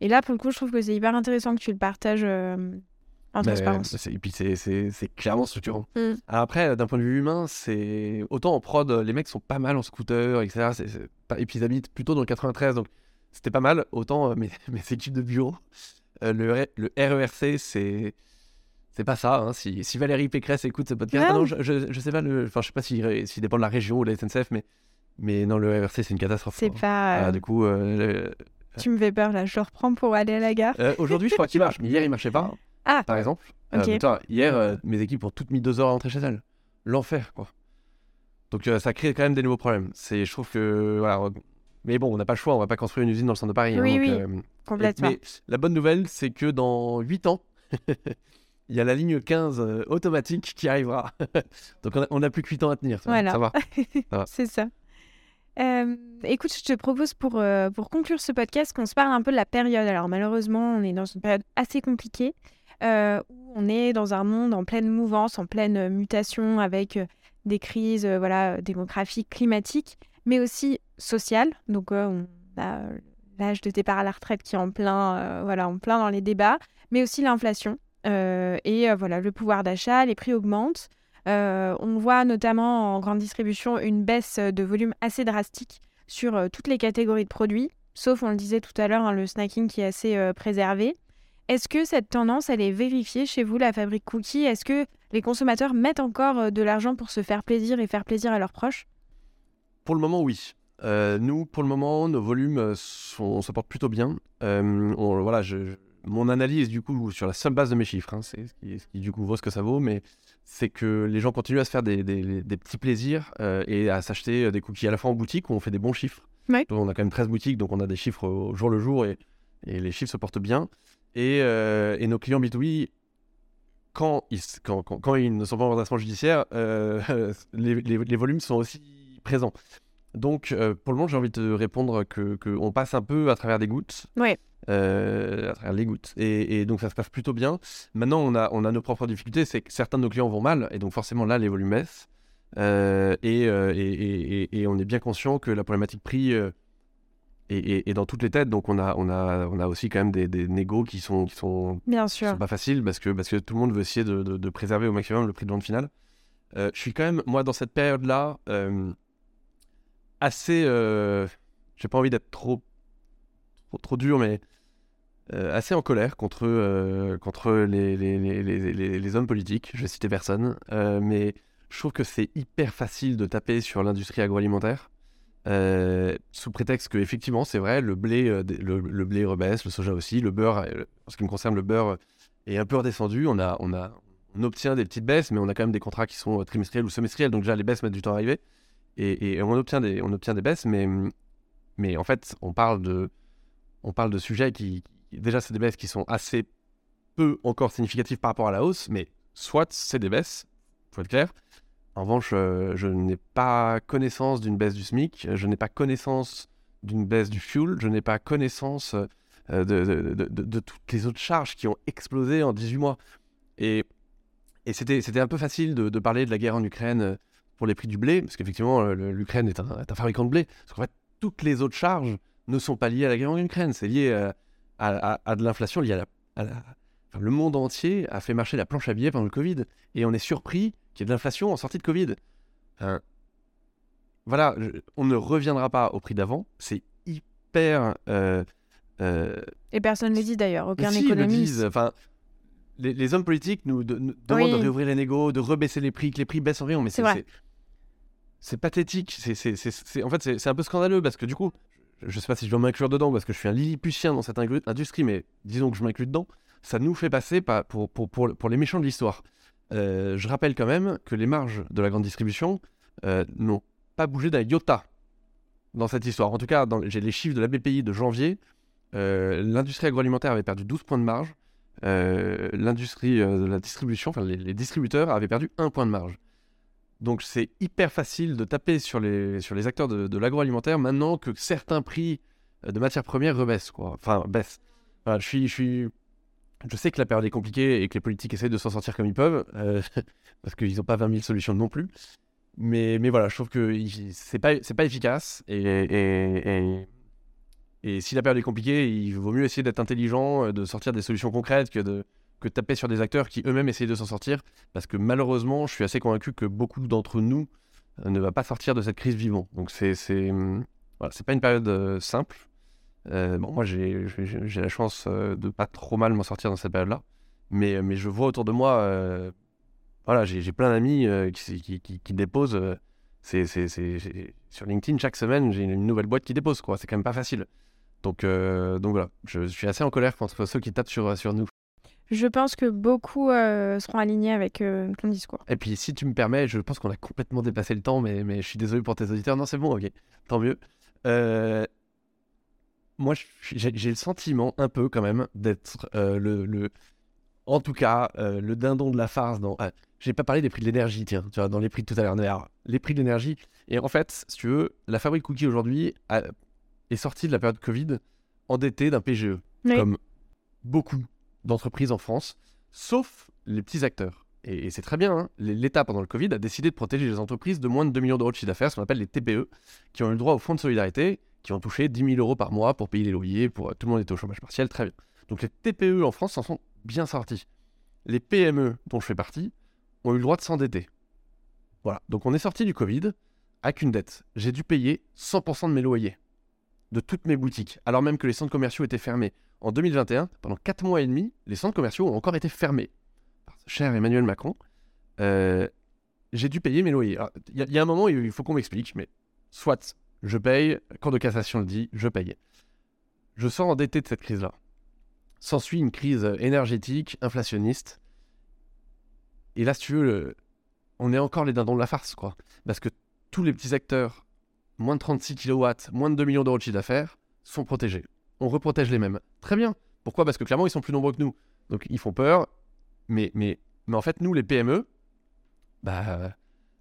Et là, pour le coup, je trouve que c'est hyper intéressant que tu le partages euh, en bah, transparence. et puis, c'est clairement structurant. Mm. Après, d'un point de vue humain, c'est autant en prod, les mecs sont pas mal en scooter, etc. Et puis, ils habitent plutôt dans le 93, donc c'était pas mal. Autant euh, mes, mes, équipes de bureau, euh, le, le RERC, c'est c'est pas ça. Hein. Si, si, Valérie Pécresse écoute ce podcast, non, je, je, sais pas, le, enfin, je sais pas s'il si, dépend de la région ou de la SNCF, mais mais non, le RRC, c'est une catastrophe. C'est pas. Ah, du coup. Euh, tu me fais peur là, je le reprends pour aller à la gare. Euh, aujourd'hui, je crois qu'il marche, mais hier, il marchait pas. Ah Par exemple. Euh, hier, mes équipes ont toutes mis deux heures à rentrer chez elles. L'enfer, quoi. Donc ça crée quand même des nouveaux problèmes. C'est, je trouve que. Voilà. Mais bon, on n'a pas le choix, on va pas construire une usine dans le centre de Paris. Hein, oui, oui, complètement. Mais la bonne nouvelle, c'est que dans 8 ans, il y a la ligne 15 automatique qui arrivera. Donc on n'a plus que 8 ans à tenir. Ça, voilà. ça va. c'est ça. Euh, écoute, je te propose pour, euh, pour conclure ce podcast qu'on se parle un peu de la période. Alors malheureusement, on est dans une période assez compliquée euh, où on est dans un monde en pleine mouvance, en pleine mutation avec des crises voilà, démographiques, climatiques, mais aussi sociales. Donc on a l'âge de départ à la retraite qui est en plein, voilà, en plein dans les débats, mais aussi l'inflation. et voilà, le pouvoir d'achat, les prix augmentent. On voit notamment en grande distribution une baisse de volume assez drastique sur toutes les catégories de produits, sauf, on le disait tout à l'heure, hein, le snacking qui est assez préservé. Est-ce que cette tendance, elle est vérifiée chez vous, la fabrique cookie? Est-ce que les consommateurs mettent encore de l'argent pour se faire plaisir et faire plaisir à leurs proches? Pour le moment, oui. Euh, nous, pour le moment, nos volumes euh, sont, se portent plutôt bien. Euh, voilà, mon analyse, du coup, sur la seule base de mes chiffres, hein, c'est ce qui, du coup, vaut ce que ça vaut, mais c'est que les gens continuent à se faire des, petits plaisirs et à s'acheter des cookies à la fois en boutique, où on fait des bons chiffres. on a quand même 13 boutiques, donc on a des chiffres au jour le jour et, les chiffres se portent bien. Et, nos clients B2B, quand ils, quand, quand, ils ne sont pas en redressement judiciaire, les volumes sont aussi présents. Donc, euh, pour le moment, j'ai envie de te répondre que qu'on passe un peu à travers des gouttes. Euh, à travers les gouttes. Et, donc, ça se passe plutôt bien. Maintenant, on a, on a nos propres difficultés. C'est que certains de nos clients vont mal. Et donc, forcément, là, les volumes baissent. Euh, et, et, on est bien conscient que la problématique prix est, dans toutes les têtes. Donc, on a, on a, on a aussi quand même des, des négos qui sont, qui sont, bien sûr. pas faciles parce que, parce que tout le monde veut essayer de, de, préserver au maximum le prix de vente finale. je suis quand même, moi, dans cette période-là assez. Euh, j'ai pas envie d'être trop, trop, dur, mais euh, assez en colère contre, euh, contre les, hommes politiques. Je vais citer personne, mais je trouve que c'est hyper facile de taper sur l'industrie agroalimentaire. sous prétexte que effectivement c'est vrai le blé le, blé rebaisse le soja aussi le beurre en ce qui me concerne le beurre est un peu redescendu on a on a on obtient des petites baisses mais on a quand même des contrats qui sont trimestriels ou semestriels donc déjà les baisses mettent du temps à arriver et, on, obtient des, on obtient des baisses, mais, mais en fait, on parle de, on parle de sujets qui, déjà, c'est des baisses qui sont assez peu encore significatives par rapport à la hausse, mais soit c'est des baisses, faut être clair. En revanche, euh, je n'ai pas connaissance d'une baisse du SMIC, je n'ai pas connaissance d'une baisse du fuel, je n'ai pas connaissance euh, de, toutes les autres charges qui ont explosé en 18 mois. Et, c'était un peu facile de, parler de la guerre en Ukraine euh, pour les prix du blé, parce qu'effectivement, l'Ukraine est, un, fabricant de blé, parce qu'en fait, toutes les autres charges ne sont pas liées à la guerre en Ukraine, c'est lié euh, à, de l'inflation liée à la... le monde entier a fait marcher la planche à billets pendant le Covid, et on est surpris qu'il y ait de l'inflation en sortie de Covid. voilà, on ne reviendra pas au prix d'avant, c'est hyper... Euh, euh, et personne ne le dit d'ailleurs, aucun si, économiste. Enfin, les, hommes politiques nous, demandent de réouvrir les négos, de rebaisser les prix, que les prix baissent en rien, mais c'est c'est pathétique. C'est, en fait, c'est un peu scandaleux parce que du coup, je sais pas si je dois m'inclure dedans parce que je suis un lilliputien dans cette industrie, mais disons que je m'inclus dedans. Ça nous fait passer pour, les méchants de l'histoire. Euh, je rappelle quand même que les marges de la grande distribution euh, n'ont pas bougé d'un iota dans cette histoire. En tout cas, j'ai les chiffres de la BPI de janvier. Euh, l'industrie agroalimentaire avait perdu 12 points de marge. l'industrie de la distribution, enfin les, les, distributeurs avaient perdu un point de marge. Donc c'est hyper facile de taper sur les, sur les acteurs de, l'agroalimentaire maintenant que certains prix euh, de matières premières rebaissent, quoi. Enfin, baissent. je, suis, je, suis... je sais que la période est compliquée et que les politiques essayent de s'en sortir comme ils peuvent, euh, parce qu'ils n'ont pas 20 000 solutions non plus. Mais, mais voilà, je trouve que c'est pas, pas efficace. Et, et, et, si la période est compliquée, il vaut mieux essayer d'être intelligent, euh, de sortir des solutions concrètes que de, que taper sur des acteurs qui eux-mêmes essayent de s'en sortir. Parce que malheureusement, je suis assez convaincu que beaucoup d'entre nous euh, ne va pas sortir de cette crise vivant. Donc c'est c'est hum, voilà, c'est pas une période euh, simple. Euh, bon, moi j'ai la chance de pas trop mal m'en sortir dans cette période-là. Mais, mais je vois autour de moi, voilà, j'ai plein d'amis qui, qui, qui, qui, déposent. c'est sur LinkedIn, chaque semaine, j'ai une nouvelle boîte qui dépose. quoi. C'est quand même pas facile. Donc, donc voilà, je, suis assez en colère contre ceux qui tapent sur, sur nous. Je pense que beaucoup euh, seront alignés avec euh, ton discours. Et puis, si tu me permets, je pense qu'on a complètement dépassé le temps, mais, mais je suis désolé pour tes auditeurs. Non, c'est bon, ok, tant mieux. Euh, moi, j'ai le sentiment, un peu quand même, d'être le, le, En tout cas, le dindon de la farce dans. Ah, j'ai pas parlé des prix de l'énergie, tiens, tu vois, dans les prix de tout à l'heure. Les prix de l'énergie. Et en fait, si tu veux, la fabrique Cookie aujourd'hui est sortie de la période Covid endettée d'un PGE. Comme beaucoup d'entreprises en France, sauf les petits acteurs. Et, c'est très bien, hein. l'État pendant le Covid a décidé de protéger les entreprises de moins de 2 millions d'euros de chiffre d'affaires, ce qu'on appelle les TPE, qui ont eu le droit au fonds de solidarité, qui ont touché 10 000 euros par mois pour payer les loyers, pour tout le monde est au chômage partiel, très bien. Donc les TPE en France s'en sont bien sortis. Les PME, dont je fais partie, ont eu le droit de s'endetter. Voilà. Donc on est sorti du Covid avec une dette. J'ai dû payer 100% de mes loyers de toutes mes boutiques, alors même que les centres commerciaux étaient fermés. En 2021, pendant 4 mois et demi, les centres commerciaux ont encore été fermés. Cher Emmanuel Macron, euh, j'ai dû payer mes loyers. Il y, a un moment il faut qu'on m'explique, mais soit je paye, Cour de cassation le dit, je paye. Je sors endetté de cette crise-là. S'ensuit une crise énergétique, inflationniste. Et là, si tu veux, on est encore les dindons de la farce, quoi. Parce que tous les petits acteurs, moins de 36 kW, moins de 2 millions d'euros de chiffre d'affaires, sont protégés. On reprotège les mêmes. Très bien. Pourquoi? Parce que clairement, ils sont plus nombreux que nous. Donc, ils font peur. Mais, mais, mais en fait, nous, les PME, bah,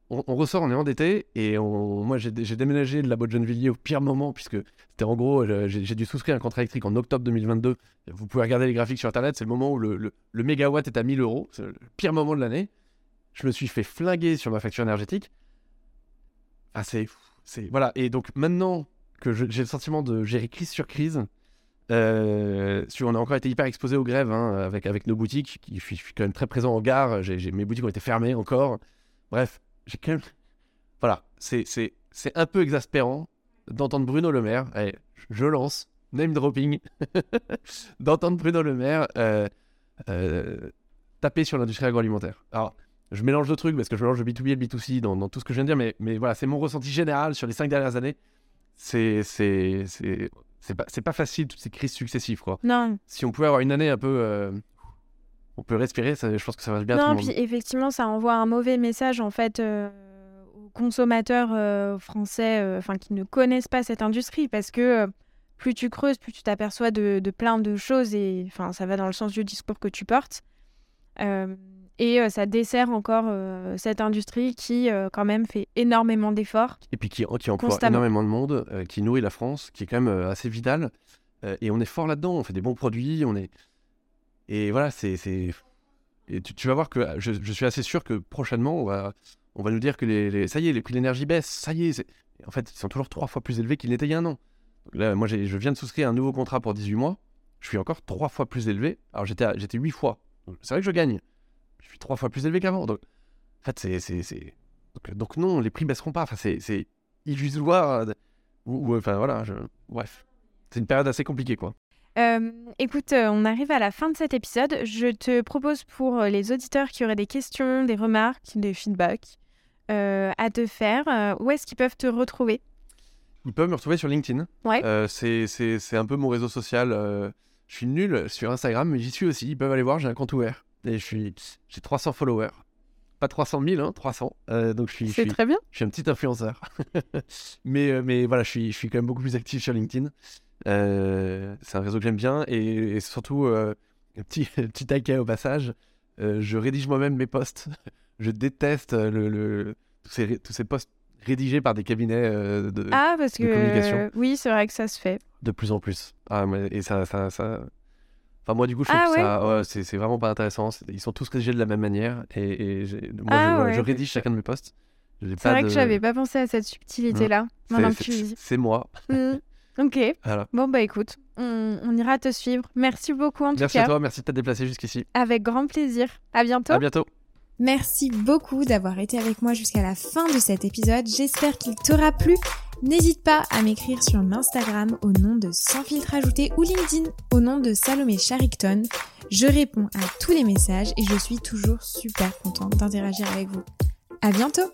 on, ressort, on est endetté. Et moi, j'ai déménagé de la boîte Gennevilliers au pire moment, puisque c'était en gros, j'ai dû souscrire un contrat électrique en octobre 2022. Vous pouvez regarder les graphiques sur Internet. C'est le moment où le, le, mégawatt est à 1000 euros. C'est le pire moment de l'année. Je me suis fait flinguer sur ma facture énergétique. Ah, c'est. Voilà. Et donc, maintenant que j'ai le sentiment de gérer crise sur crise, euh, on a encore été hyper exposé aux grèves hein, avec, nos boutiques. je, suis, quand même très présent en gare. mes boutiques ont été fermées encore. Bref, j'ai quand même. Voilà, c'est un peu exaspérant d'entendre Bruno Le Maire. Allez, je lance, name dropping, d'entendre Bruno Le Maire euh, euh, taper sur l'industrie agroalimentaire. Alors, je mélange deux trucs parce que je mélange le B2B et le B2C dans, dans tout ce que je viens de dire, mais, mais voilà, c'est mon ressenti général sur les cinq dernières années. C'est c'est pas, pas facile toutes ces crises successives quoi. Non. Si on pouvait avoir une année un peu euh, on peut respirer, ça, je pense que ça va bien. Non, puis effectivement, ça envoie un mauvais message en fait euh, aux consommateurs euh, français, enfin qui ne connaissent pas cette industrie, parce que plus tu creuses, plus tu t'aperçois de, de, plein de choses et enfin ça va dans le sens du discours que tu portes. Et euh, ça dessert encore euh, cette industrie qui, euh, quand même, fait énormément d'efforts. Et puis qui, qui emploie énormément de monde, qui nourrit la France, qui est quand même assez vitale. et on est fort là-dedans, on fait des bons produits, on est. Et voilà, c'est. Et tu, vas voir que je, suis assez sûr que prochainement, on va, on va nous dire que les, ça y est, les prix de l'énergie baissent, ça y est. En fait, ils sont toujours trois fois plus élevés qu'ils n'étaient il y a un an. là, moi, je viens de souscrire un nouveau contrat pour 18 mois. Je suis encore trois fois plus élevé. Alors, j'étais huit fois. C'est vrai que je gagne je suis trois fois plus élevé qu'avant. Donc, en fait, c'est. c'est, donc, donc, non, les prix baisseront pas. Enfin, c'est, c'est illusoire. Ou, enfin, voilà. Je... Bref. C'est une période assez compliquée, quoi. Euh, écoute, euh, on arrive à la fin de cet épisode. Je te propose pour euh, les auditeurs qui auraient des questions, des remarques, des feedbacks à te faire, où est-ce qu'ils peuvent te retrouver? Ils peuvent me retrouver sur LinkedIn. Ouais. c'est, c'est, c'est un peu mon réseau social. je suis nul sur Instagram, mais j'y suis aussi. Ils peuvent aller voir, j'ai un compte ouvert. Et je suis, j'ai 300 followers. Pas 300 000, hein, 300. Euh, donc je suis. C'est très bien. Je suis un petit influenceur. mais, euh, mais voilà, je suis, je suis quand même beaucoup plus actif sur LinkedIn. Euh, c'est un réseau que j'aime bien. Et, surtout, petit, petit taquet au passage, je rédige moi-même mes posts. je déteste le, tous, ces, tous ces posts rédigés par des cabinets de, ah, parce que, oui, c'est vrai que ça se fait. De plus en plus. Ah, et ça, ça, ça, Enfin, moi, du coup, je trouve ah que ça, c'est vraiment pas intéressant. Ils sont tous rédigés de la même manière. Et, moi, ah je, rédige chacun de mes posts. C'est vrai que j'avais pas pensé à cette subtilité-là. C'est moi. Mmh. Ok. Bon, bah écoute, on, ira te suivre. Merci beaucoup en tout cas. Merci à toi, merci de t'être déplacé jusqu'ici. Avec grand plaisir. À bientôt. À bientôt. Merci beaucoup d'avoir été avec moi jusqu'à la fin de cet épisode. J'espère qu'il t'aura plu. N'hésite pas à m'écrire sur Instagram au nom de Sans filtre ajouté ou LinkedIn au nom de Salomé Charicton. Je réponds à tous les messages et je suis toujours super contente d'interagir avec vous. À bientôt!